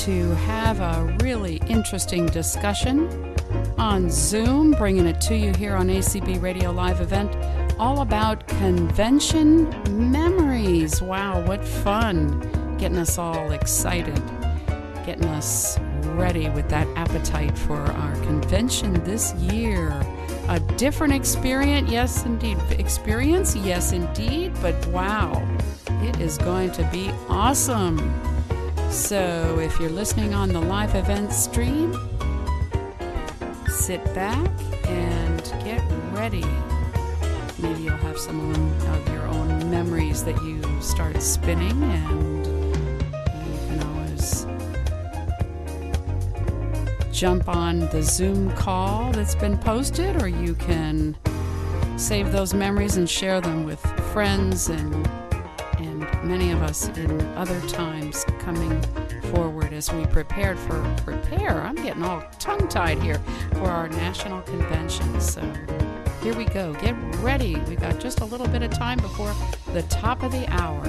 to have a really interesting discussion on Zoom, bringing it to you here on ACB Radio Live event, all about convention memories. Wow, what fun! Getting us all excited, getting us ready with that appetite for our convention this year. A different experience, yes, indeed. Experience, yes, indeed. But wow, it is going to be awesome. So if you're listening on the live event stream, sit back and get ready. Maybe you'll have some of your own memories that you start spinning and you can always jump on the Zoom call that's been posted, or you can save those memories and share them with friends and many of us in other times coming forward as we prepared for prepare. I'm getting all tongue tied here for our national convention. So here we go. Get ready. We've got just a little bit of time before the top of the hour.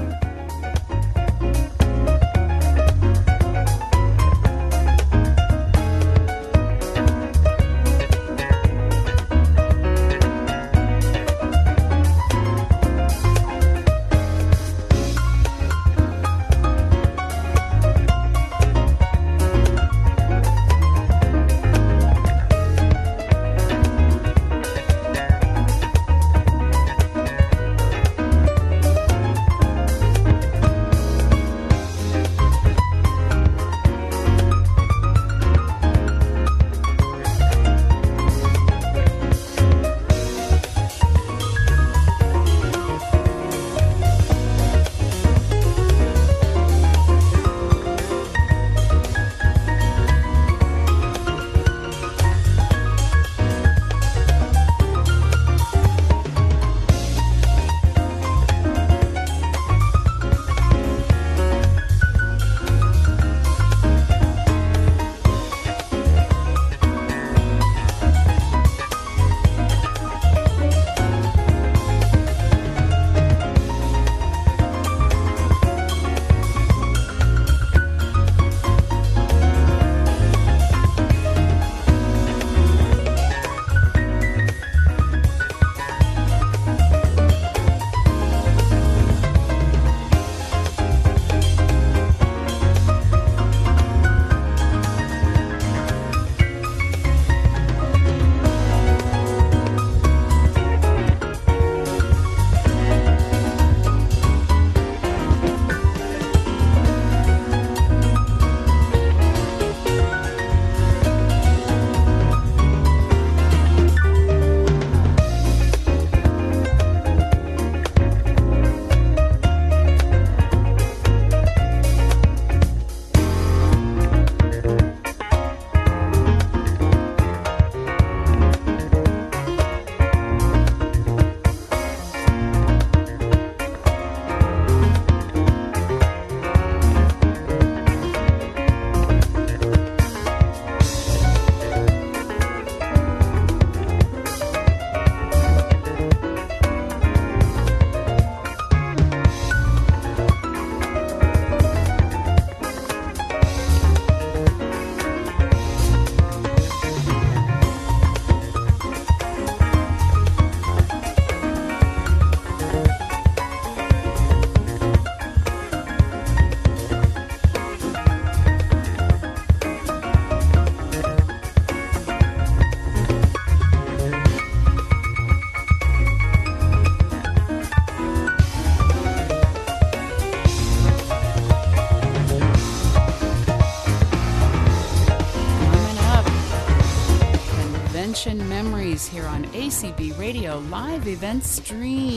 Live Event Stream.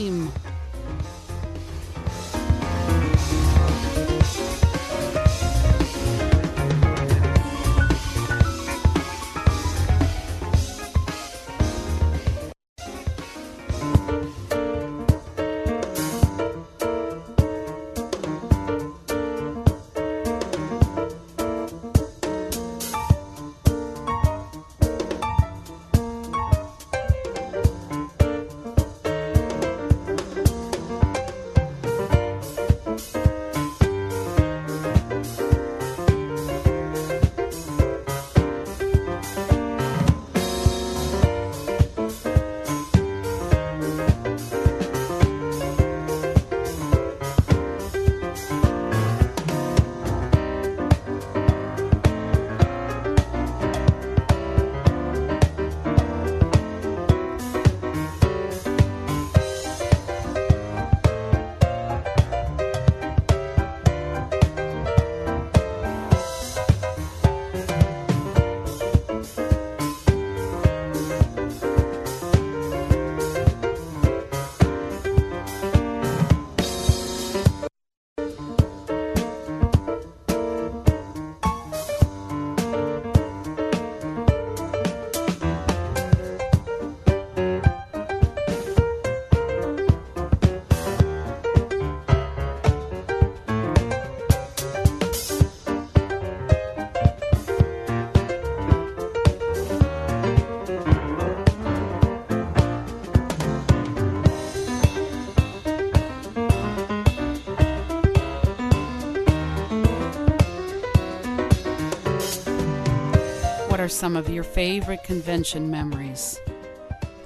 Are some of your favorite convention memories?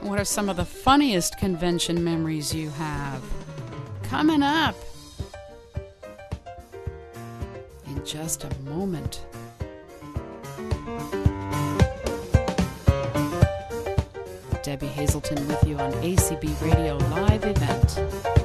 What are some of the funniest convention memories you have? Coming up in just a moment. Debbie Hazelton with you on ACB Radio Live event.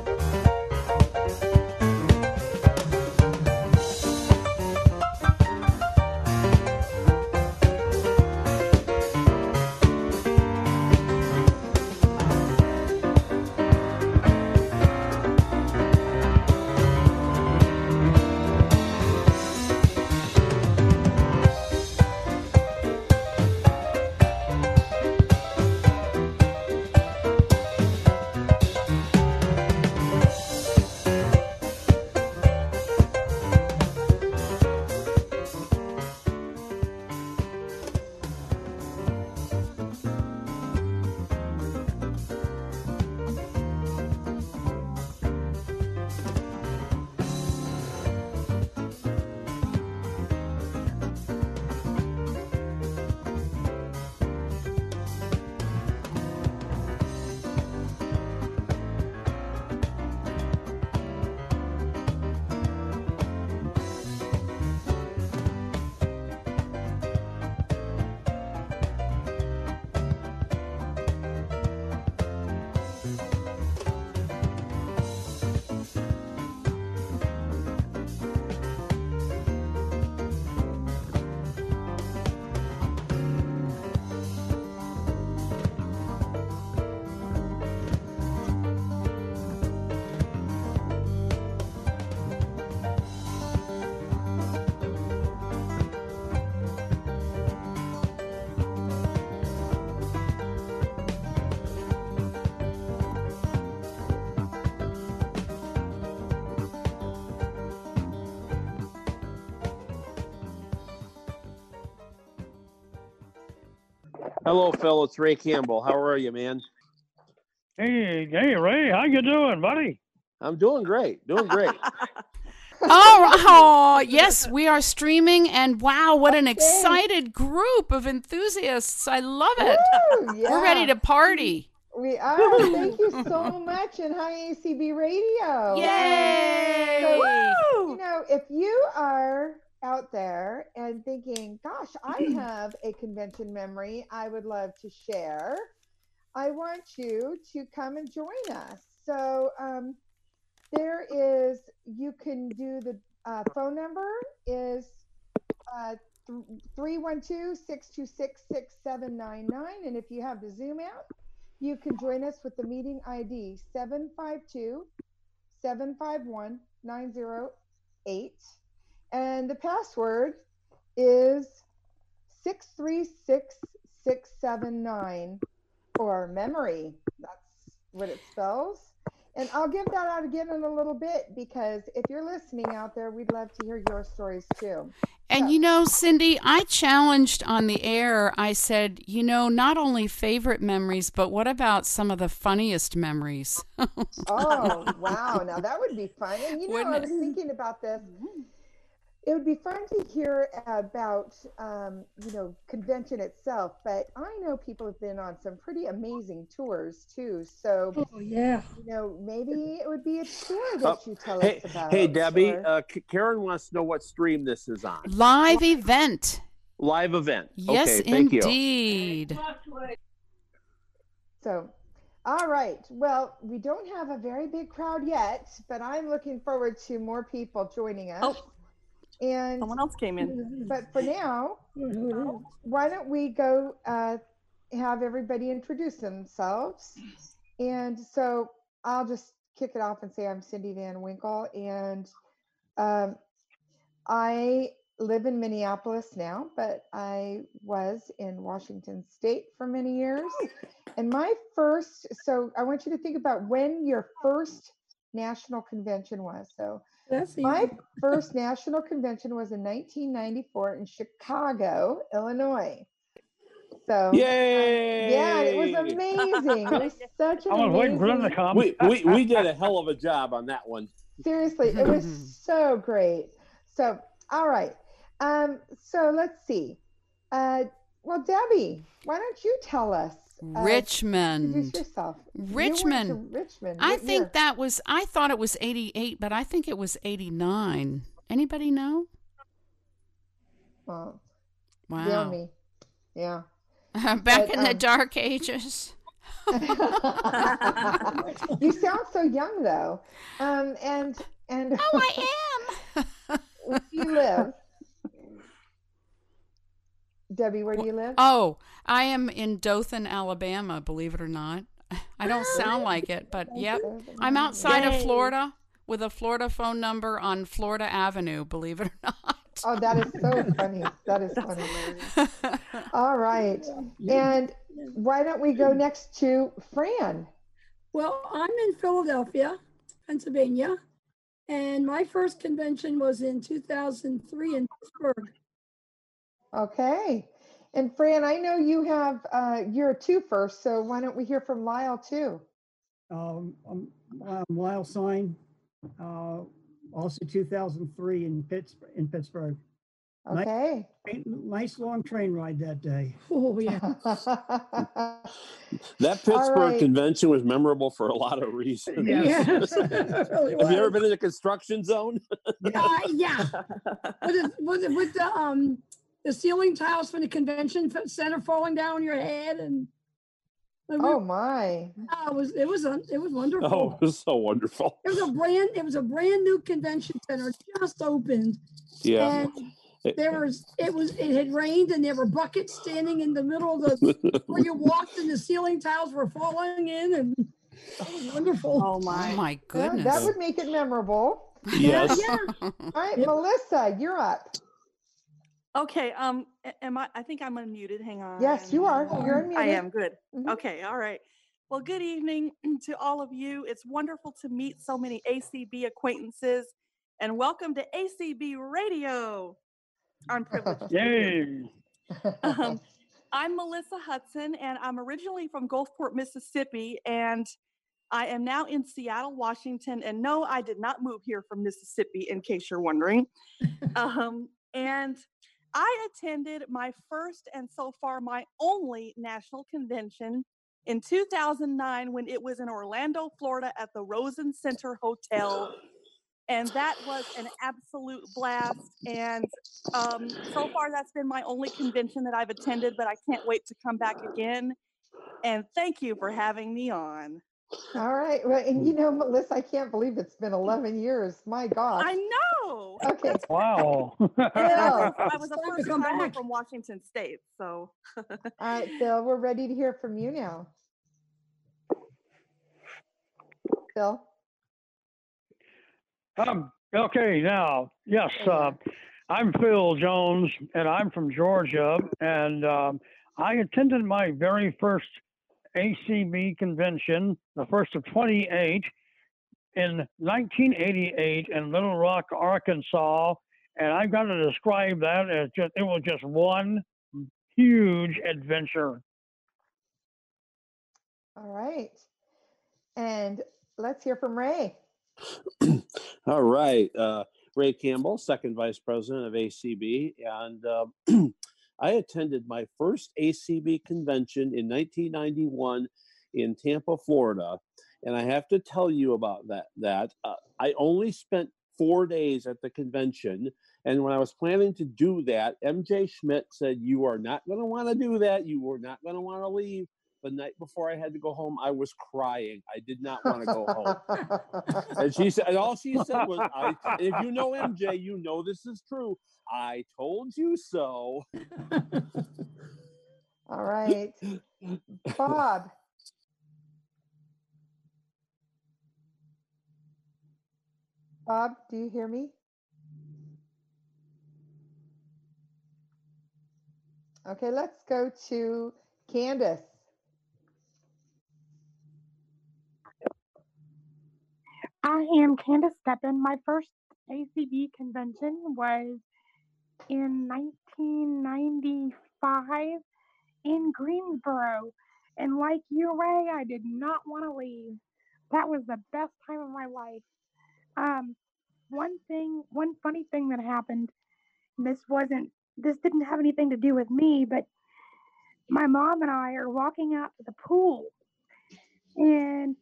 Hello, Phil. It's Ray Campbell. How are you, man? Hey, hey, Ray. How you doing, buddy? I'm doing great. Doing great. oh, oh, yes, we are streaming, and wow, what an excited group of enthusiasts! I love it. Woo, yeah. We're ready to party. We are. Thank you so much, and hi ACB Radio. Yay! So, you know, if you are out there and thinking, gosh, I have a convention memory I would love to share, I want you to come and join us. So um, there is, you can do the uh, phone number is uh, 312 626 6799. And if you have the Zoom app, you can join us with the meeting ID 752 751 908. And the password is 636679 or memory. That's what it spells. And I'll give that out again in a little bit because if you're listening out there, we'd love to hear your stories too. And So- you know, Cindy, I challenged on the air. I said, you know, not only favorite memories, but what about some of the funniest memories? Oh, wow. Now that would be fun. And you know, Wouldn't I it? was thinking about this. Mm-hmm. It would be fun to hear about, um, you know, convention itself, but I know people have been on some pretty amazing tours too. So, Oh yeah. you know, maybe it would be a tour that Oh, you tell hey, us about. hey, Debbie. or- Uh, Karen wants to know what stream this is on. Live event. Live event. Yes, okay, thank you. indeed. So, all right. Well, we don't have a very big crowd yet, but I'm looking forward to more people joining us. Oh. And Someone else came in. but for now, why don't we go uh, have everybody introduce themselves? And so I'll just kick it off and say I'm Cindy Van Winkle, and um, I live in Minneapolis now, but I was in Washington State for many years. And my first, so I want you to think about when your first national convention was. So That's my easy. first national convention was in 1994 in Chicago, Illinois. So Yay! yeah, it was amazing. It was such an I was waiting for them to amazing. come. We, we, we did a hell of a job on that one. Seriously, it was so great. So all right, um, so let's see. Uh, well, Debbie, why don't you tell us? Uh, Richmond. Introduce yourself. You went to Richmond. Richmond. I think year? that was. I thought it was eighty-eight, but I think it was eighty-nine. Anybody know? Wow. dear me. Yeah. Back But, in the um, dark ages. you sound so young though. Um, and and Oh, I am. where do you live? Debbie, where do you live? Oh, I am in Dothan, Alabama. Believe it or not, I don't sound oh. like it, but yep, I'm outside of Florida with a Florida phone number on Florida Avenue. Believe it or not. Oh, that is so funny. That is funny. All right. And why don't we go next to Fran? Well, I'm in Philadelphia, Pennsylvania, and my first convention was in 2003 in Pittsburgh. Okay. And Fran, I know you have, uh, you're a two first, so why don't we hear from Lyle too? Um, um, um, Lyle Sign, uh, also 2003 in Pitts, in Pittsburgh. Nice. Okay. Nice long train ride that day. Oh, yeah. That Pittsburgh right. convention was memorable for a lot of reasons. Yes. It really Have you ever been in a construction zone? Uh, yeah. With, the, with, the, with the, um, the ceiling tiles from the convention f- center falling down on your head and it Oh my. uh, it was it was un- it was wonderful. Oh, it was so wonderful. It was a brand it was a brand new convention center just opened. Yeah. And there was it was it had rained and there were buckets standing in the middle of the where you walked and the ceiling tiles were falling in and it was wonderful. Oh Oh my. my Yeah, goodness. that would make it memorable. yes. Yeah. All right, Melissa, you're up. Okay. Um. a- Am I? I think I'm unmuted. Hang on. Yes, you are. You're unmuted. I am good. Mhm. Okay. All right. Well, good evening to all of you. It's wonderful to meet so many ACB acquaintances, and welcome to ACB Radio. I'm privileged. to be here. Yay. um, I'm Melissa Hudson, and I'm originally from Gulfport, Mississippi, and I am now in Seattle, Washington. And no, I did not move here from Mississippi, in case you're wondering. um, and I attended my first and so far my only national convention in 2009 when it was in Orlando, Florida at the Rosen Center Hotel. And that was an absolute blast. And um, so far, that's been my only convention that I've attended, but I can't wait to come back again. And thank you for having me on. All right. Well, and you know, Melissa, I can't believe it's been 11 years. My gosh. I know. Okay. Wow. And I Phil. was, I was a Time first come timer back. from Washington State, so All right, Phil, we're ready to hear from you now. Phil? Um, okay, now, yes, uh, I'm Phil Jones, and I'm from Georgia, and um, I attended my very first ACB convention, the first of 28, in 1988 in Little Rock, Arkansas, and I've got to describe that as just it was just one huge adventure. All right. And let's hear from Ray. All right. Uh, Ray Campbell, second vice president of ACB. And um, I attended my first ACB convention in 1991 in Tampa, Florida. And I have to tell you about that. That uh, I only spent four days at the convention. And when I was planning to do that, MJ Schmidt said, You are not going to want to do that. You are not going to want to leave. The night before I had to go home, I was crying. I did not want to go home. And she said, and all she said was, I, if you know MJ, you know this is true. I told you so. All right. Bob. Bob, do you hear me? Okay, let's go to Candace. I am Candace Steppen. My first ACB convention was in 1995 in Greensboro. And like you, Ray, I did not want to leave. That was the best time of my life. Um, one thing, one funny thing that happened, this wasn't, this didn't have anything to do with me, but my mom and I are walking out to the pool, and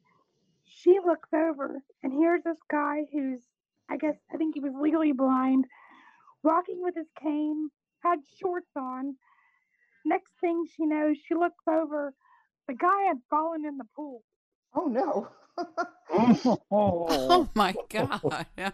she looks over, and here's this guy who's, I guess, I think he was legally blind, walking with his cane, had shorts on. Next thing she knows, she looks over, the guy had fallen in the pool. Oh no. Oh, my God.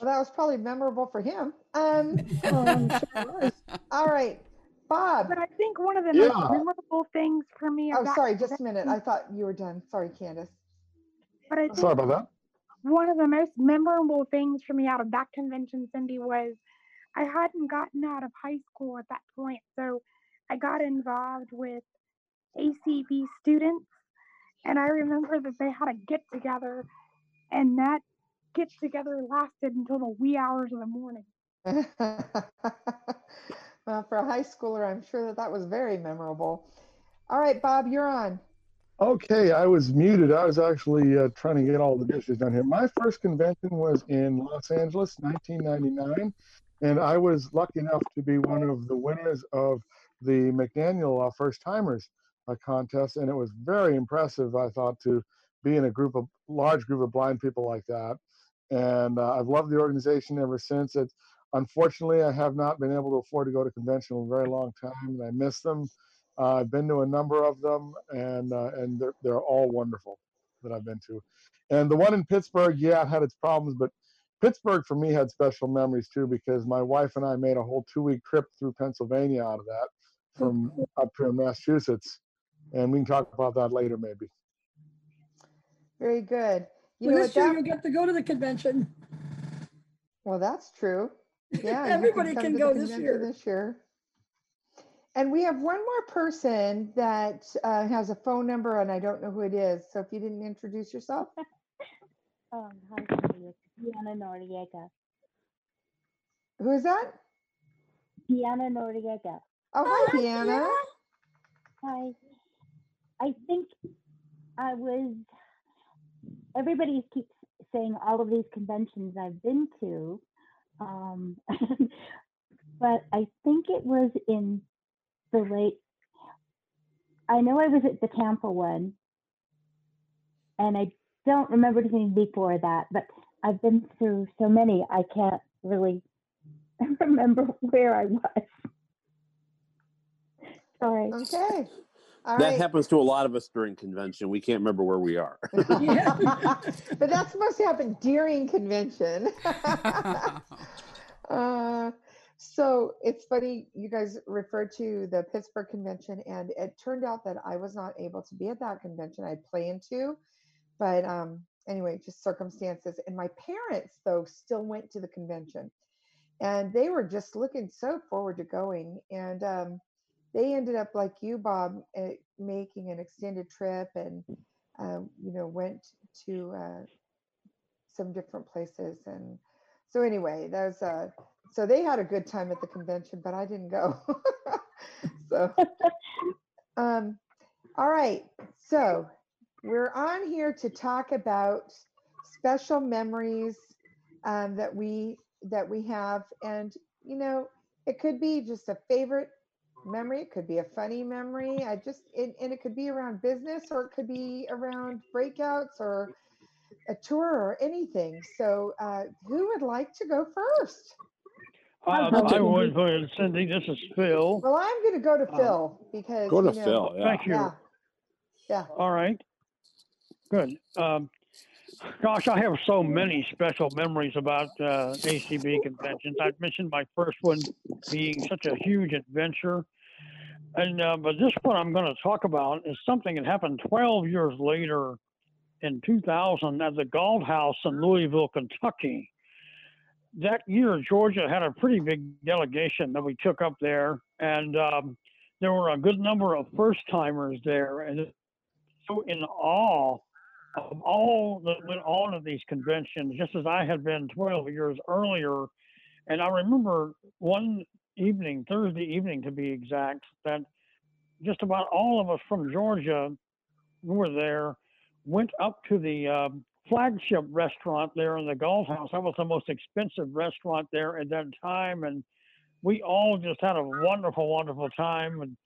Well, that was probably memorable for him. Um, Oh, sure was. all right, Bob. But I think one of the Yeah. most memorable things for me Oh, about sorry, just a minute. I thought you were done. Sorry, Candace. but I think Sorry about that. one of the most memorable things for me out of that convention, Cindy, was I hadn't gotten out of high school at that point. So I got involved with ACB students. And I remember that they had a get together, and that get together lasted until the wee hours of the morning. well, for a high schooler, I'm sure that that was very memorable. All right, Bob, you're on. Okay, I was muted. I was actually uh, trying to get all the dishes done here. My first convention was in Los Angeles, 1999, and I was lucky enough to be one of the winners of the McDaniel uh, First Timers uh, contest, and it was very impressive. I thought to be in a group of large group of blind people like that, and uh, I've loved the organization ever since. It unfortunately I have not been able to afford to go to convention in a very long time, and I miss them. Uh, I've been to a number of them, and uh, and they're they're all wonderful that I've been to. And the one in Pittsburgh, yeah, it had its problems, but Pittsburgh for me had special memories too because my wife and I made a whole two-week trip through Pennsylvania out of that from up here in Massachusetts, and we can talk about that later maybe. Very good. You Well, know this year That, you get to go to the convention. well, that's true. Yeah, Everybody come can go this year. This year. And we have one more person that uh, has a phone number, and I don't know who it is. So if you didn't introduce yourself, Um, hi, Cindy. It's Deanna Noriega. who is that? Deanna Noriega. Oh, hi, Deanna. Hi. I think I was, everybody keeps saying all of these conventions I've been to. Um, but I think it was in the late, I know I was at the Tampa one. And I don't remember anything before that, but I've been through so many, I can't really remember where I was. Sorry. Okay. All that right. happens to a lot of us during convention. We can't remember where we are. But that's supposed to happen during convention. uh, so it's funny you guys referred to the Pittsburgh convention, and it turned out that I was not able to be at that convention. I planned to, but um, anyway, just circumstances. And my parents, though, still went to the convention, and they were just looking so forward to going. And um, they ended up like you, Bob, uh, making an extended trip and um, you know went to uh, some different places and so anyway that was uh so they had a good time at the convention but i didn't go. So um all right so we're on here to talk about special memories um, that we that we have and you know it could be just a favorite memory it could be a funny memory i just it, and it could be around business or it could be around breakouts or a tour or anything so uh, who would like to go first Um, I would, but Cindy, this is Phil. well i'm going to go to Um, phil because Go to you know, Phil. Yeah. Thank you. yeah yeah All right. Good. Um, gosh, I have so many special memories about uh, ACB conventions. I've mentioned my first one being such a huge adventure. And uh, but this one I'm going to talk about is something that happened 12 years later in 2000 at the Galt House in Louisville, Kentucky. That year, Georgia had a pretty big delegation that we took up there, and um, there were a good number of first timers there, and so in awe of all that went on at these conventions, just as I had been 12 years earlier. And I remember one evening, Thursday evening to be exact, that just about all of us from Georgia who were there went up to the um, flagship restaurant there in the Galt House. That was the most expensive restaurant there at that time. And we all just had a wonderful, wonderful time and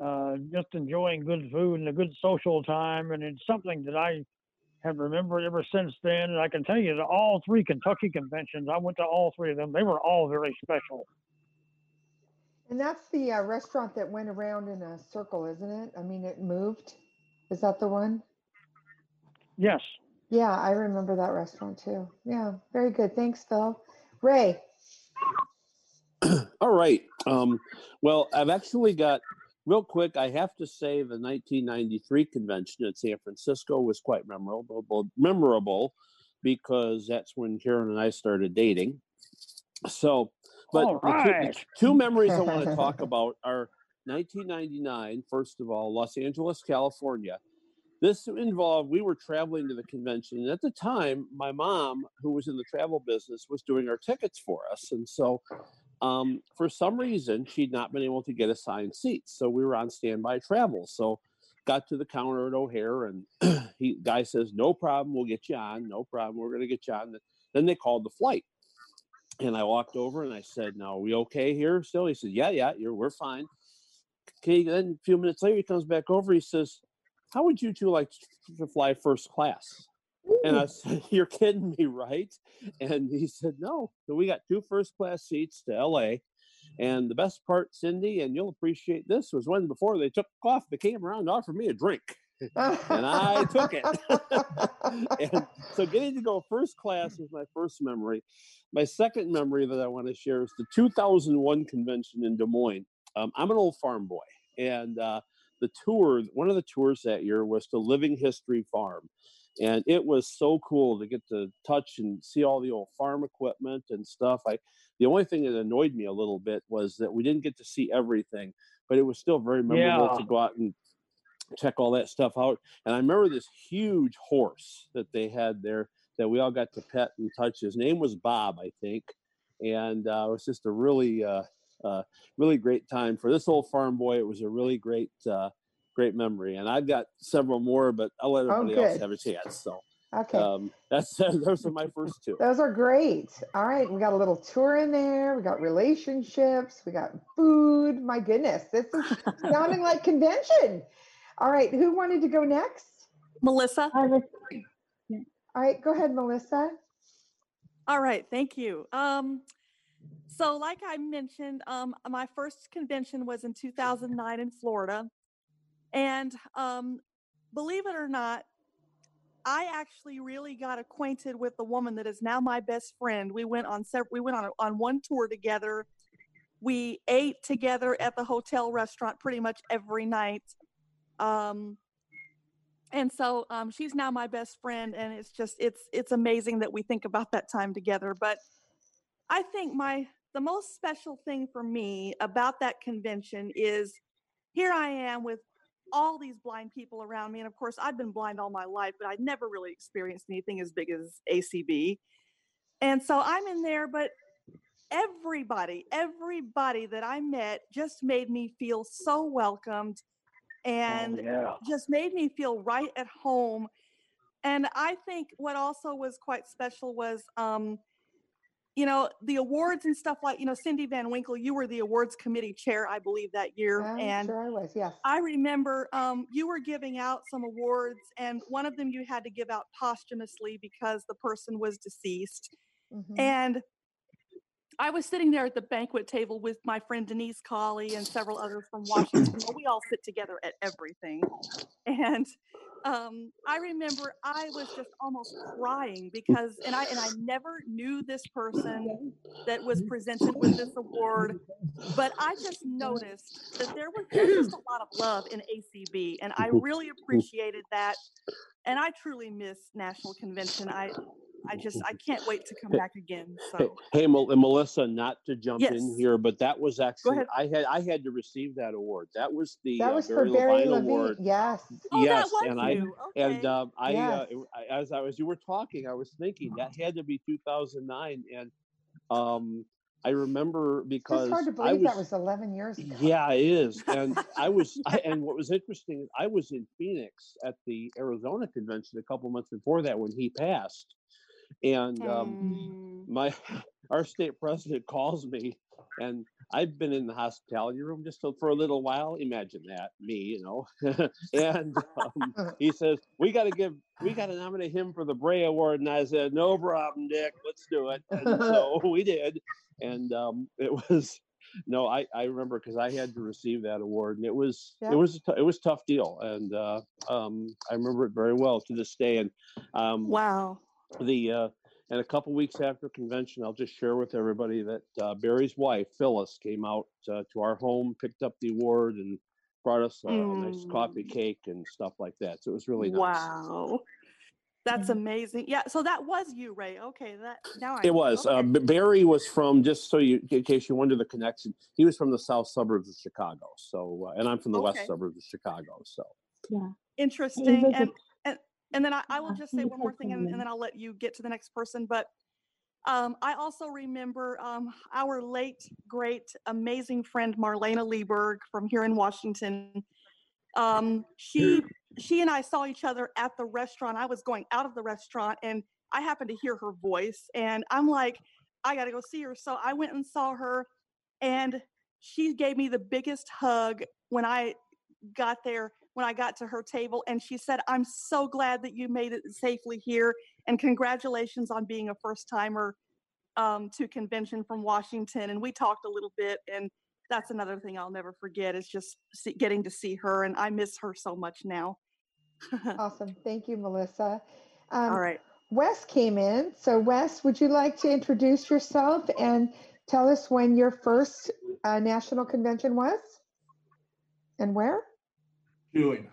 uh, just enjoying good food and a good social time. And it's something that I have remembered ever since then. And I can tell you that all three Kentucky conventions, I went to all three of them. They were all very special. And that's the uh, restaurant that went around in a circle, isn't it? I mean, it moved. Is that the one? Yes. Yeah, I remember that restaurant too. Yeah, very good. Thanks, Phil. Ray. All right. Um, well, I've actually got real quick. I have to say the 1993 convention in San Francisco was quite memorable. Memorable because that's when Karen and I started dating. So, but the two, two memories I want to talk about are 1999. First of all, Los Angeles, California. This involved we were traveling to the convention, and at the time, my mom, who was in the travel business, was doing our tickets for us, and so um, for some reason she'd not been able to get assigned seats so we were on standby travel so got to the counter at o'hare and he guy says no problem we'll get you on no problem we're going to get you on. Then they called the flight and i walked over and i said now we okay here still? He said yeah yeah you're we're fine. Okay then a few minutes later he comes back over he says how would you two like to fly first class and I said, You're kidding me, right? And he said, No. So we got two first class seats to LA. And the best part, Cindy, and you'll appreciate this, was when before they took off, they came around and offered me a drink. and I took it. and so getting to go first class was my first memory. My second memory that I want to share is the 2001 convention in Des Moines. Um, I'm an old farm boy, and uh, the tour, one of the tours that year was to Living History Farm and it was so cool to get to touch and see all the old farm equipment and stuff i the only thing that annoyed me a little bit was that we didn't get to see everything but it was still very memorable Yeah. to go out and check all that stuff out and i remember this huge horse that they had there that we all got to pet and touch his name was bob i think and uh, it was just a really uh, uh, really great time for this old farm boy it was a really great uh, great memory and i've got several more but i'll let everybody else Oh, good. have a chance so Okay. um, that's those are my first two. Those are great. All right. We got a little tour in there. We got relationships. We got food. My goodness. This is sounding like convention. All right. Who wanted to go next? Melissa. All right. Go ahead, Melissa. All right, thank you. Um, so, like I mentioned, um, my first convention was in 2009 in Florida, and um, believe it or not, I actually really got acquainted with the woman that is now my best friend. We went on several. We went on on one tour together. We ate together at the hotel restaurant pretty much every night. Um, and so um, she's now my best friend and it's just it's it's amazing that we think about that time together but i think my the most special thing for me about that convention is here i am with all these blind people around me and of course i've been blind all my life but i'd never really experienced anything as big as acb and so i'm in there but everybody everybody that i met just made me feel so welcomed and yeah. just made me feel right at home. And I think what also was quite special was, um, you know, the awards and stuff like, you know, Cindy Van Winkle, you were the awards committee chair, I believe, that year. I'm and sure I was. Yes. I remember um, you were giving out some awards, and one of them you had to give out posthumously because the person was deceased. Mhm. And I was sitting there at the banquet table with my friend Denise Colley and several others from Washington. We all sit together at everything. And um, I remember I was just almost crying because, and I and I never knew this person that was presented with this award, but I just noticed that there was just a lot of love in ACB, and I really appreciated that. And I truly miss National Convention. I I just I can't wait to come back again. Hey, So hey, Mel- and Melissa, not to jump in here, but that was actually ahead. I had I had to receive that award. That was the That uh, was for Barry Barry Levine Levine. Award. Yes. Oh, that yes, was and I you. and um, I, uh, Yes. it- I as I was you were talking, I was thinking that had to be 2009, and um, I remember because just hard to I believe was, that was 11 years ago. yeah, it is. And I was, I, and what was interesting, I was in Phoenix at the Arizona convention a couple months before that when he passed. And um, my our state president calls me, and I've been in the hospitality room just for a little while. Imagine that, me, you know. and um, he says, "We got to give, we got to nominate him for the Bray Award." And I said, "No problem, Dick. Let's do it." And so we did, and um, it was. No, I, I remember because I had to receive that award, and it was Yeah. it was t- it was a tough deal, and uh, um, I remember it very well to this day. And um, Wow. The uh, and a couple weeks after convention, I'll just share with everybody that uh, Barry's wife Phyllis came out uh, to our home, picked up the award, and brought us uh, a nice coffee cake and stuff like that. So it was really nice. Wow. That's amazing. Yeah. So that was you, Ray. Okay. That now I It was. okay. Uh, Barry was from just so you, in case you wonder the connection. He was from the south suburbs of Chicago. So, uh, and I'm from the Okay. west suburbs of Chicago. So, Yeah. interesting and, and then I, I will just say one more thing and, and then i'll let you get to the next person but um, i also remember um, our late great amazing friend Marlaina Lieberg from here in washington. Um, she she and i saw each other at the restaurant. I was going out of the restaurant and i happened to hear her voice and i'm like i gotta go see her. So i went and saw her and she gave me the biggest hug when i got there when I got to her table and she said, I'm so glad that you made it safely here and congratulations on being a first timer um, to convention from Washington. And we talked a little bit and that's another thing I'll never forget is just see, getting to see her and I miss her so much now. Awesome. Thank you, Melissa. Um, All right. Wes came in. So, Wes, would you like to introduce yourself and tell us when your first uh, national convention was and where? Doing.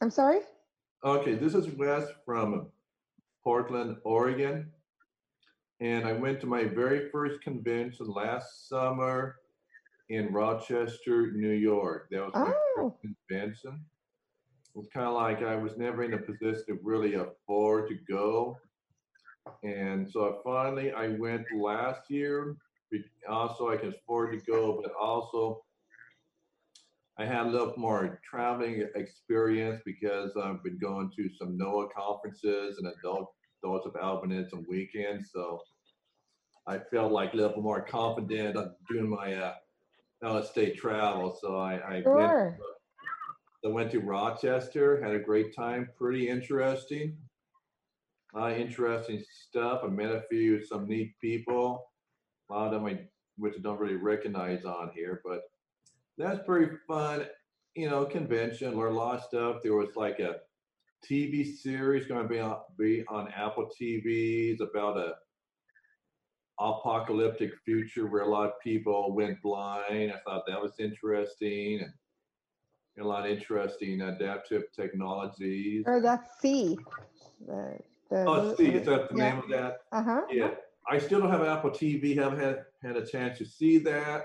I'm sorry? Okay, this is Wes from Portland, Oregon. And I went to my very first convention last summer in Rochester, New York. That was my Oh. first convention. It was kind of like I was never in a position to really afford to go. And so I finally I went last year. Also, I can afford to go, but also I had a little more traveling experience because I've been going to some NOAH conferences and adult adults of albinism on weekends. So I felt like a little more confident on doing my uh, out of state travel. So I, I went Sure. I went to Rochester, had a great time, pretty interesting. A lot of interesting stuff. I met a few, some neat people. A lot of them I, which I don't really recognize on here, but that's pretty fun. You know, convention, learned a lot of stuff. There was like a TV series going to be on, be on Apple TV. It's about a apocalyptic future where a lot of people went blind. I thought that was interesting and a lot of interesting adaptive technologies. Or that's See. The, the, Oh, see, is that the yeah. name of that? Uh huh. Yeah, I still don't have Apple TV. Haven't had had a chance to see that.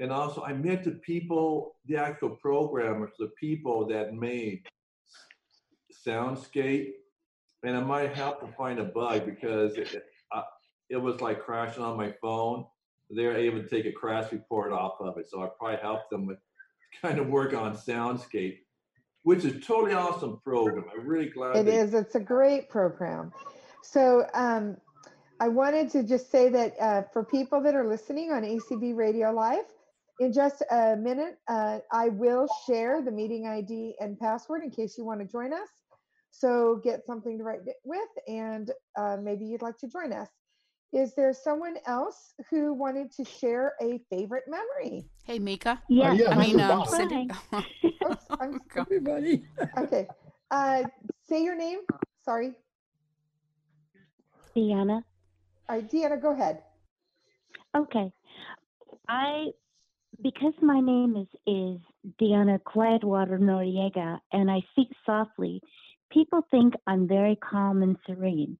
And also, I met the people, the actual programmers, the people that made Soundscape, and I might have to find a bug because it, it, I, it was like crashing on my phone. They're able to take a crash report off of it, so I probably helped them with kind of work on Soundscape, which is totally awesome program. I'm really glad It is. It's a great program. So um, I wanted to just say that uh, for people that are listening on ACB Radio Live, in just a minute, uh, I will share the meeting ID and password in case you want to join us. So get something to write with, and uh, maybe you'd like to join us. Is there someone else who wanted to share a favorite memory? Hey, Mika. Yeah. yeah, I this mean, is um, Bob. Cindy. Oops, I'm, Everybody. okay. Uh, say your name. Sorry. Deanna. All right, Deanna, go ahead. Okay. I because my name is is Deanna Quietwater Noriega and I speak softly, people think I'm very calm and serene.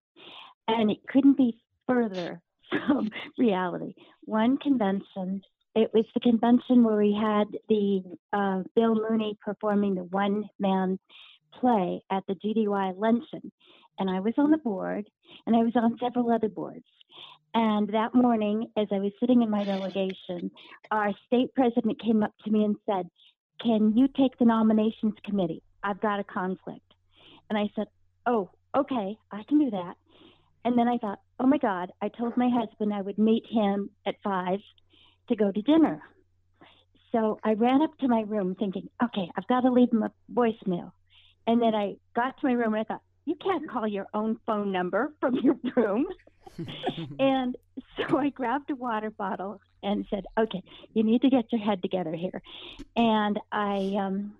And it couldn't be further from reality. One convention, it was the convention where we had the uh, Bill Mooney performing the one man play at the GDUI luncheon. And I was on the board and I was on several other boards. And that morning, as I was sitting in my delegation, our state president came up to me and said, Can you take the nominations committee? I've got a conflict. And I said, Oh, okay, I can do that. And then I thought, oh my God, I told my husband I would meet him at five to go to dinner. So I ran up to my room thinking, okay, I've got to leave him a voicemail. And then I got to my room and I thought, you can't call your own phone number from your room. and so I grabbed a water bottle and said, okay, you need to get your head together here. And I um,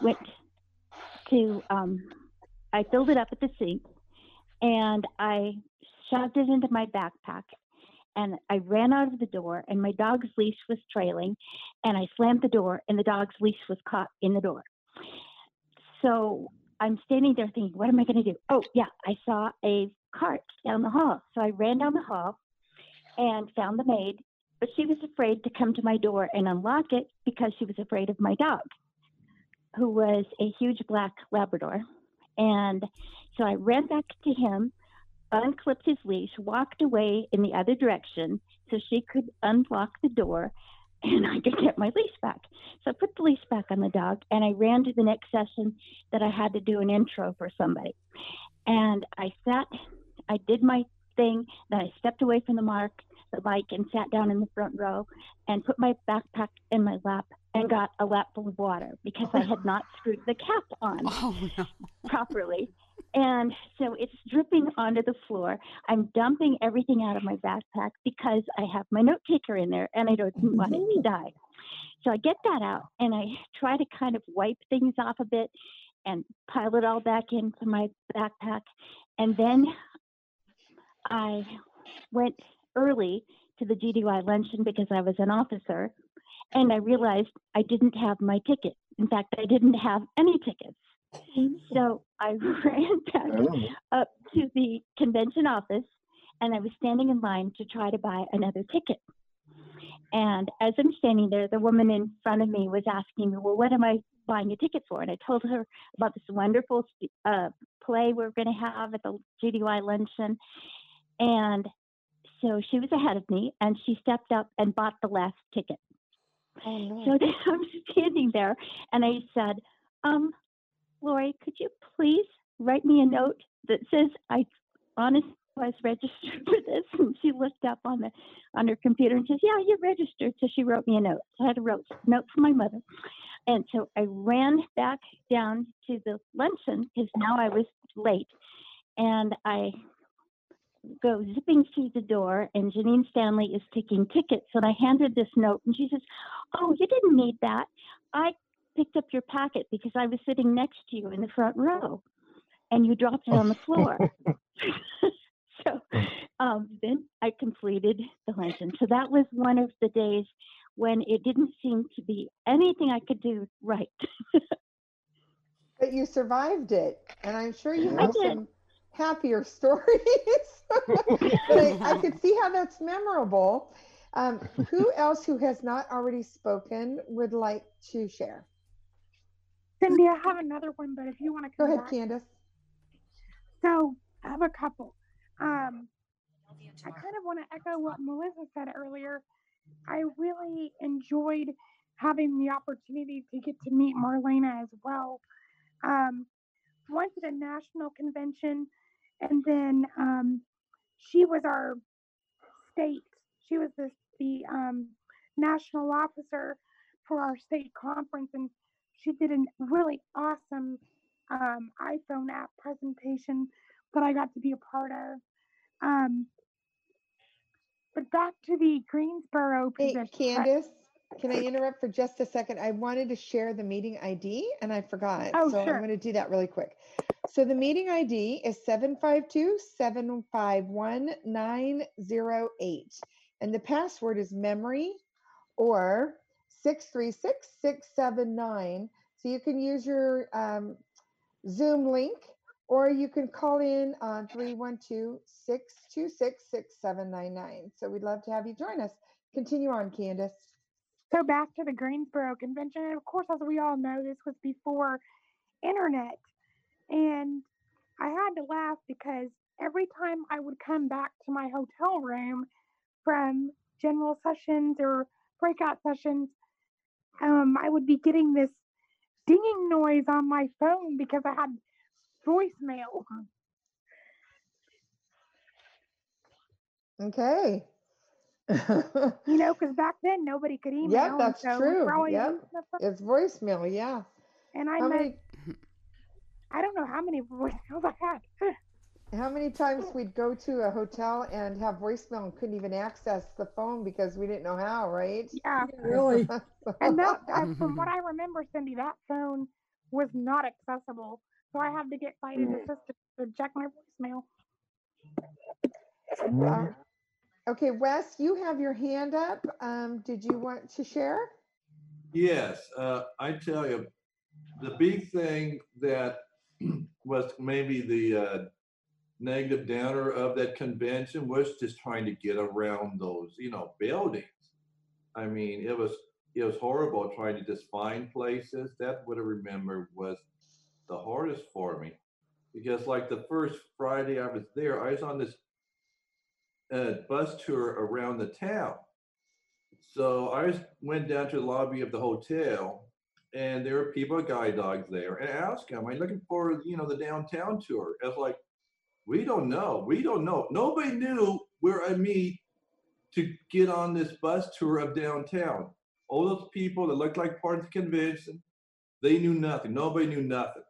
went to, um, I filled it up at the sink and I shoved it into my backpack and I ran out of the door and my dog's leash was trailing and I slammed the door and the dog's leash was caught in the door. So I'm standing there thinking, what am I going to do? Oh, yeah, I saw a cart down the hall. So I ran down the hall and found the maid, but she was afraid to come to my door and unlock it because she was afraid of my dog, who was a huge black Labrador. And so I ran back to him unclipped his leash, walked away in the other direction so she could unlock the door and I could get my leash back. So I put the leash back on the dog and I ran to the next session that I had to do an intro for somebody. And I sat, I did my thing, then I stepped away from the mark, the mic, and sat down in the front row and put my backpack in my lap and got a lap full of water because I had not screwed the cap on Oh, no. properly. And so it's dripping onto the floor. I'm dumping everything out of my backpack because I have my note taker in there and I don't oh, want it to die. So I get that out and I try to kind of wipe things off a bit and pile it all back into my backpack. And then I went early to the GDUI luncheon because I was an officer and I realized I didn't have my ticket. In fact, I didn't have any tickets. So I ran back up to the convention office and I was standing in line to try to buy another ticket. And as I'm standing there, the woman in front of me was asking me, Well, what am I buying a ticket for? And I told her about this wonderful uh, play we're going to have at the GDUI luncheon. And so she was ahead of me and she stepped up and bought the last ticket. So then I'm standing there and I said, um, Lori, could you please write me a note that says I honestly was registered for this? And she looked up on the on her computer and says, Yeah, you're registered. So she wrote me a note. So I had a wrote, note from my mother. And so I ran back down to the luncheon because now I was late. And I go zipping through the door and Janine Stanley is taking tickets and I handed this note and she says, Oh, you didn't need that. I picked up your packet because I was sitting next to you in the front row and you dropped it on the floor. so um, then I completed the luncheon. So that was one of the days when it didn't seem to be anything I could do right. But you survived it, and I'm sure you have some happier stories. but I, I could see how that's memorable. Um, who else who has not already spoken would like to share? Cindy, I have another one, but if you want to Go ahead, back. Candace. So I have a couple. Um, I kind of want to echo what Melissa said earlier. I really enjoyed having the opportunity to get to meet Marlaina as well. Um, once at a national convention, and then um, she was our state. She was the, the um, national officer for our state conference, and she did a really awesome um, iPhone app presentation that I got to be a part of. Um, but back to the Greensboro Hey, position. Candace, can I interrupt for just a second? I wanted to share the meeting ID and I forgot. Oh, so I'm going to do that really quick. So the meeting ID is 752 751 908. And the password is memory or 636 679. So you can use your um, Zoom link or you can call in on 312 626 6799. So we'd love to have you join us. Continue on, Candace. So back to the Greensboro convention. And of course, as we all know, this was before internet. And I had to laugh because every time I would come back to my hotel room from general sessions or breakout sessions, um, I would be getting this dinging noise on my phone because I had voicemail. Okay. you know, because back then nobody could email. Yeah, that's so true. Yep. It's voicemail, yeah. And I how many... I don't know how many voicemails I had how many times we'd go to a hotel and have voicemail and couldn't even access the phone because we didn't know how, right? Yeah. Really? And that, that, from what I remember, Cindy, that phone was not accessible. So I had to get Sighted Mm. Assistant to check my voicemail. Uh, Okay, Wes, you have your hand up. Um, did you want to share? Yes, uh, I tell you, the big thing that was maybe the uh, negative downer of that convention was just trying to get around those, you know, buildings. I mean, it was it was horrible trying to just find places. That what I remember was the hardest for me, because like the first Friday I was there, I was on this uh, bus tour around the town. So I was, went down to the lobby of the hotel, and there were people, guide dogs there, and I asked them, "Are you looking for, you know, the downtown tour?" I was like, "We don't know. We don't know. Nobody knew where I meet to get on this bus tour of downtown. All those people that looked like part of the convention, they knew nothing. Nobody knew nothing.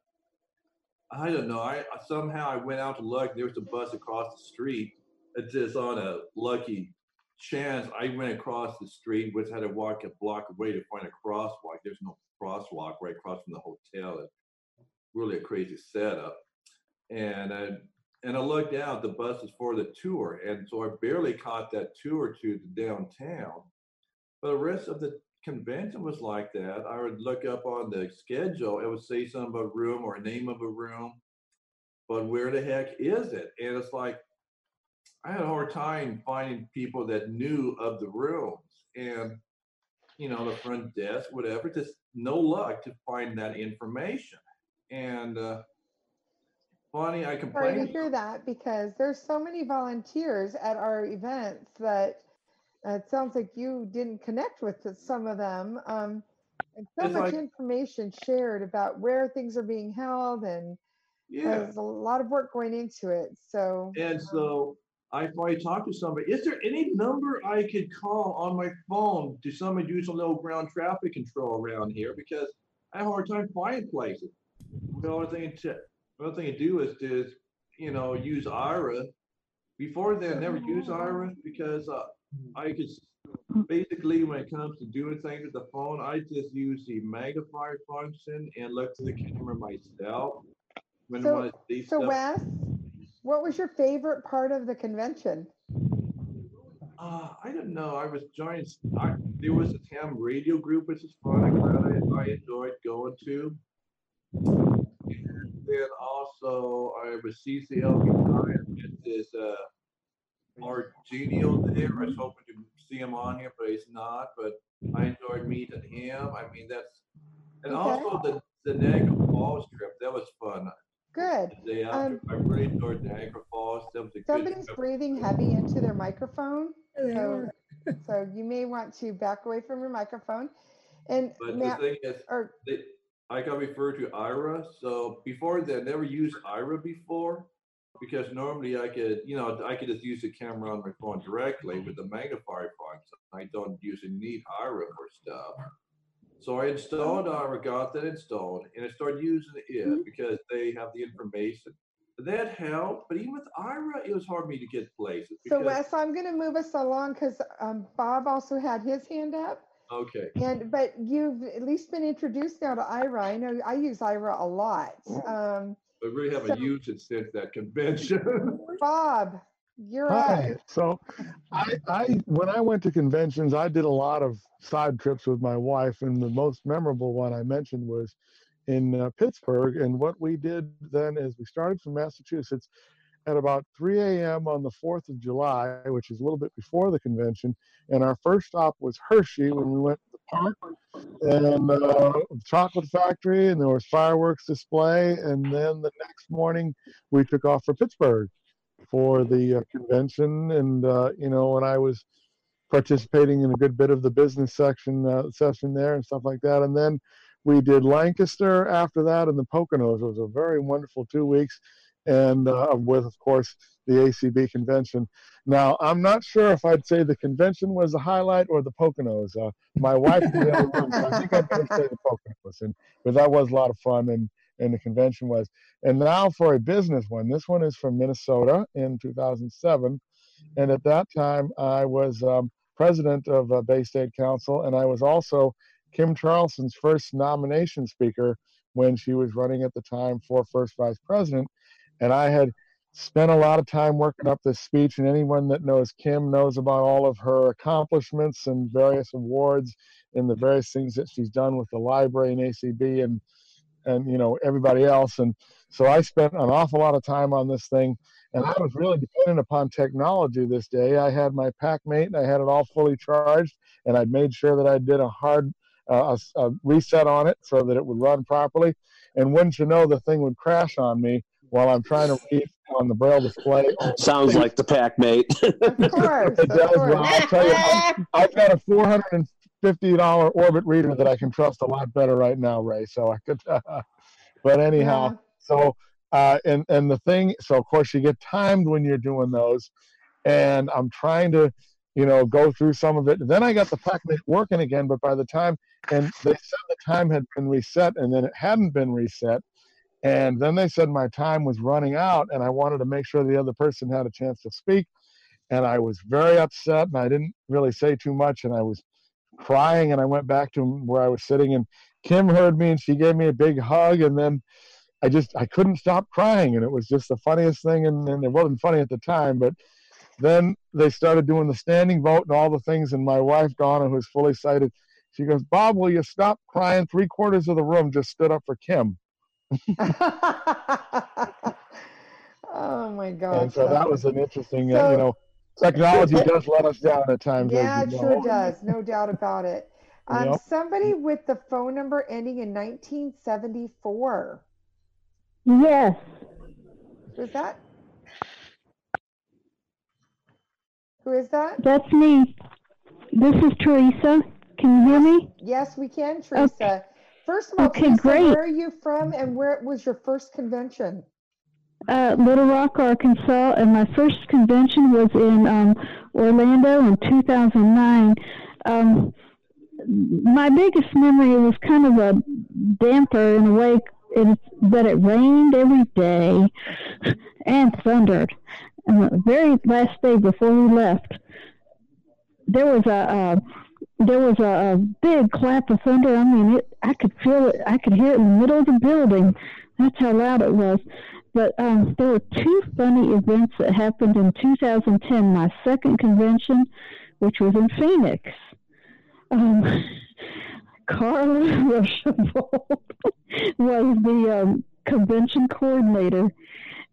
I don't know. I somehow I went out to look. There was a bus across the street. It's just on a lucky chance I went across the street, which had to walk a block away to find a crosswalk. There's no crosswalk right across from the hotel. It's really a crazy setup. And I and I looked out, the bus is for the tour, and so I barely caught that tour to the downtown. But the rest of the convention was like that. I would look up on the schedule, it would say something about room or name of a room, but where the heck is it? And it's like I had a hard time finding people that knew of the rooms and you know the front desk, whatever. Just no luck to find that information. And uh, funny, I Sorry to hear that because there's so many volunteers at our events that uh, it sounds like you didn't connect with some of them. Um, and so It's much like- information shared about where things are being held and Yeah. there's a lot of work going into it. So And so I finally talked to somebody. Is there any number I could call on my phone to somebody do some little ground traffic control around here? Because I have a hard time finding places. The only thing to, the only thing to do is to, you know, use Aira. Before then, I never use Aira because uh, I could basically when it comes to doing things with the phone, I just use the magnifier function and look to the camera myself. When I So- want to see so stuff. Wes, what was your favorite part of the convention? Uh, I don't know. I was joining. I, there was a ham radio group, which is fun. I, I enjoyed going to. And then also I was CCLB with this uh, Art Genio there. I was hoping to see him on here, but he's not. But I enjoyed meeting him. I mean, that's and also the the Niagara Falls trip. That was fun. Good. The day after, Um, I really enjoyed Niagara Falls. That was a good Somebody's trip. breathing heavy into their microphone. So, so you may want to back away from your microphone. And But the Matt, thing is, or they, I got referred to Aira. So before that, I never used Aira before because normally I could, you know, I could just use the camera on my phone directly with the magnifier function. I don't usually need Aira for stuff. So I installed Aira, got that installed, and I started using it because they have the information. That helped, but even with Aira, it was hard for me to get places. so Wes, I'm going to move us along because um, Bob also had his hand up. Okay. And but you've at least been introduced now to Aira. I know I use Aira a lot. Um, I really haven't So- used it since that convention. Bob, you're Hi. up. So, I, I when I went to conventions, I did a lot of side trips with my wife, and the most memorable one I mentioned was in uh, Pittsburgh. And what we did then is we started from Massachusetts at about 3 a.m. on the 4th of July, which is a little bit before the convention. And our first stop was Hershey when we went to the park and uh, chocolate factory, and there was fireworks display. And then the next morning, we took off for Pittsburgh for the uh, convention. And uh, you know, when I was participating in a good bit of the business section uh, session there and stuff like that, and then we did Lancaster after that and the Poconos. It was a very wonderful two weeks. And uh, with, of course, the ACB convention. Now, I'm not sure if I'd say the convention was the highlight or the Poconos. Uh, my wife the other room, so I think I'd say the Poconos, and but that was a lot of fun, and and the convention was. And now for a business one. This one is from Minnesota in 2007, and at that time I was um, president of uh, Bay State Council, and I was also Kim Charlson's first nomination speaker when she was running at the time for first vice president. And I had spent a lot of time working up this speech, and anyone that knows Kim knows about all of her accomplishments and various awards and the various things that she's done with the library and ACB and and you know everybody else. And so I spent an awful lot of time on this thing, and I was really dependent upon technology this day. I had my PAC Mate, and I had it all fully charged, and I'd made sure that I did a hard uh, a, a reset on it so that it would run properly. And wouldn't you know, the thing would crash on me while I'm trying to read on the braille display. Sounds like the PAC Mate. Of course. it does. Well, I'll tell you, I've, I've got a four hundred and fifty dollar Orbit reader that I can trust a lot better right now, Ray. So I could, but anyhow, Yeah. so uh, and and the thing, so of course you get timed when you're doing those, and I'm trying to, you know, go through some of it. Then I got the PAC Mate working again, but by the time, and they said the time had been reset, and then it hadn't been reset. And then they said my time was running out, and I wanted to make sure the other person had a chance to speak. And I was very upset, and I didn't really say too much, and I was crying. And I went back to where I was sitting, and Kim heard me, and she gave me a big hug. And then I just I couldn't stop crying, and it was just the funniest thing. And, and it wasn't funny at the time, but then they started doing the standing vote and all the things. And my wife Donna, who's fully sighted, she goes, "Bob, will you stop crying?" Three quarters of the room just stood up for Kim. oh my god! and so that was an interesting, uh, you know, technology does let us down at times. Yeah, as it you sure does. No doubt about it. Um, Yep. Somebody with the phone number ending in 1974. Yes. Who's that? Who is that? That's me. This is Teresa. Can you hear me? Yes, we can, Teresa. First of all, Okay, great. where are you from and where was your first convention? Uh, Little Rock, Arkansas, and my first convention was in um, Orlando in 2009. Um, my biggest memory was kind of a damper in a way in that it rained every day and thundered. And the very last day before we left, there was a, uh there was a, a big clap of thunder. I mean, it, I could feel it. I could hear it in the middle of the building. That's how loud it was. But um, there were two funny events that happened in 2010. My second convention, which was in Phoenix. Um, Carla Ruschival was the um, convention coordinator,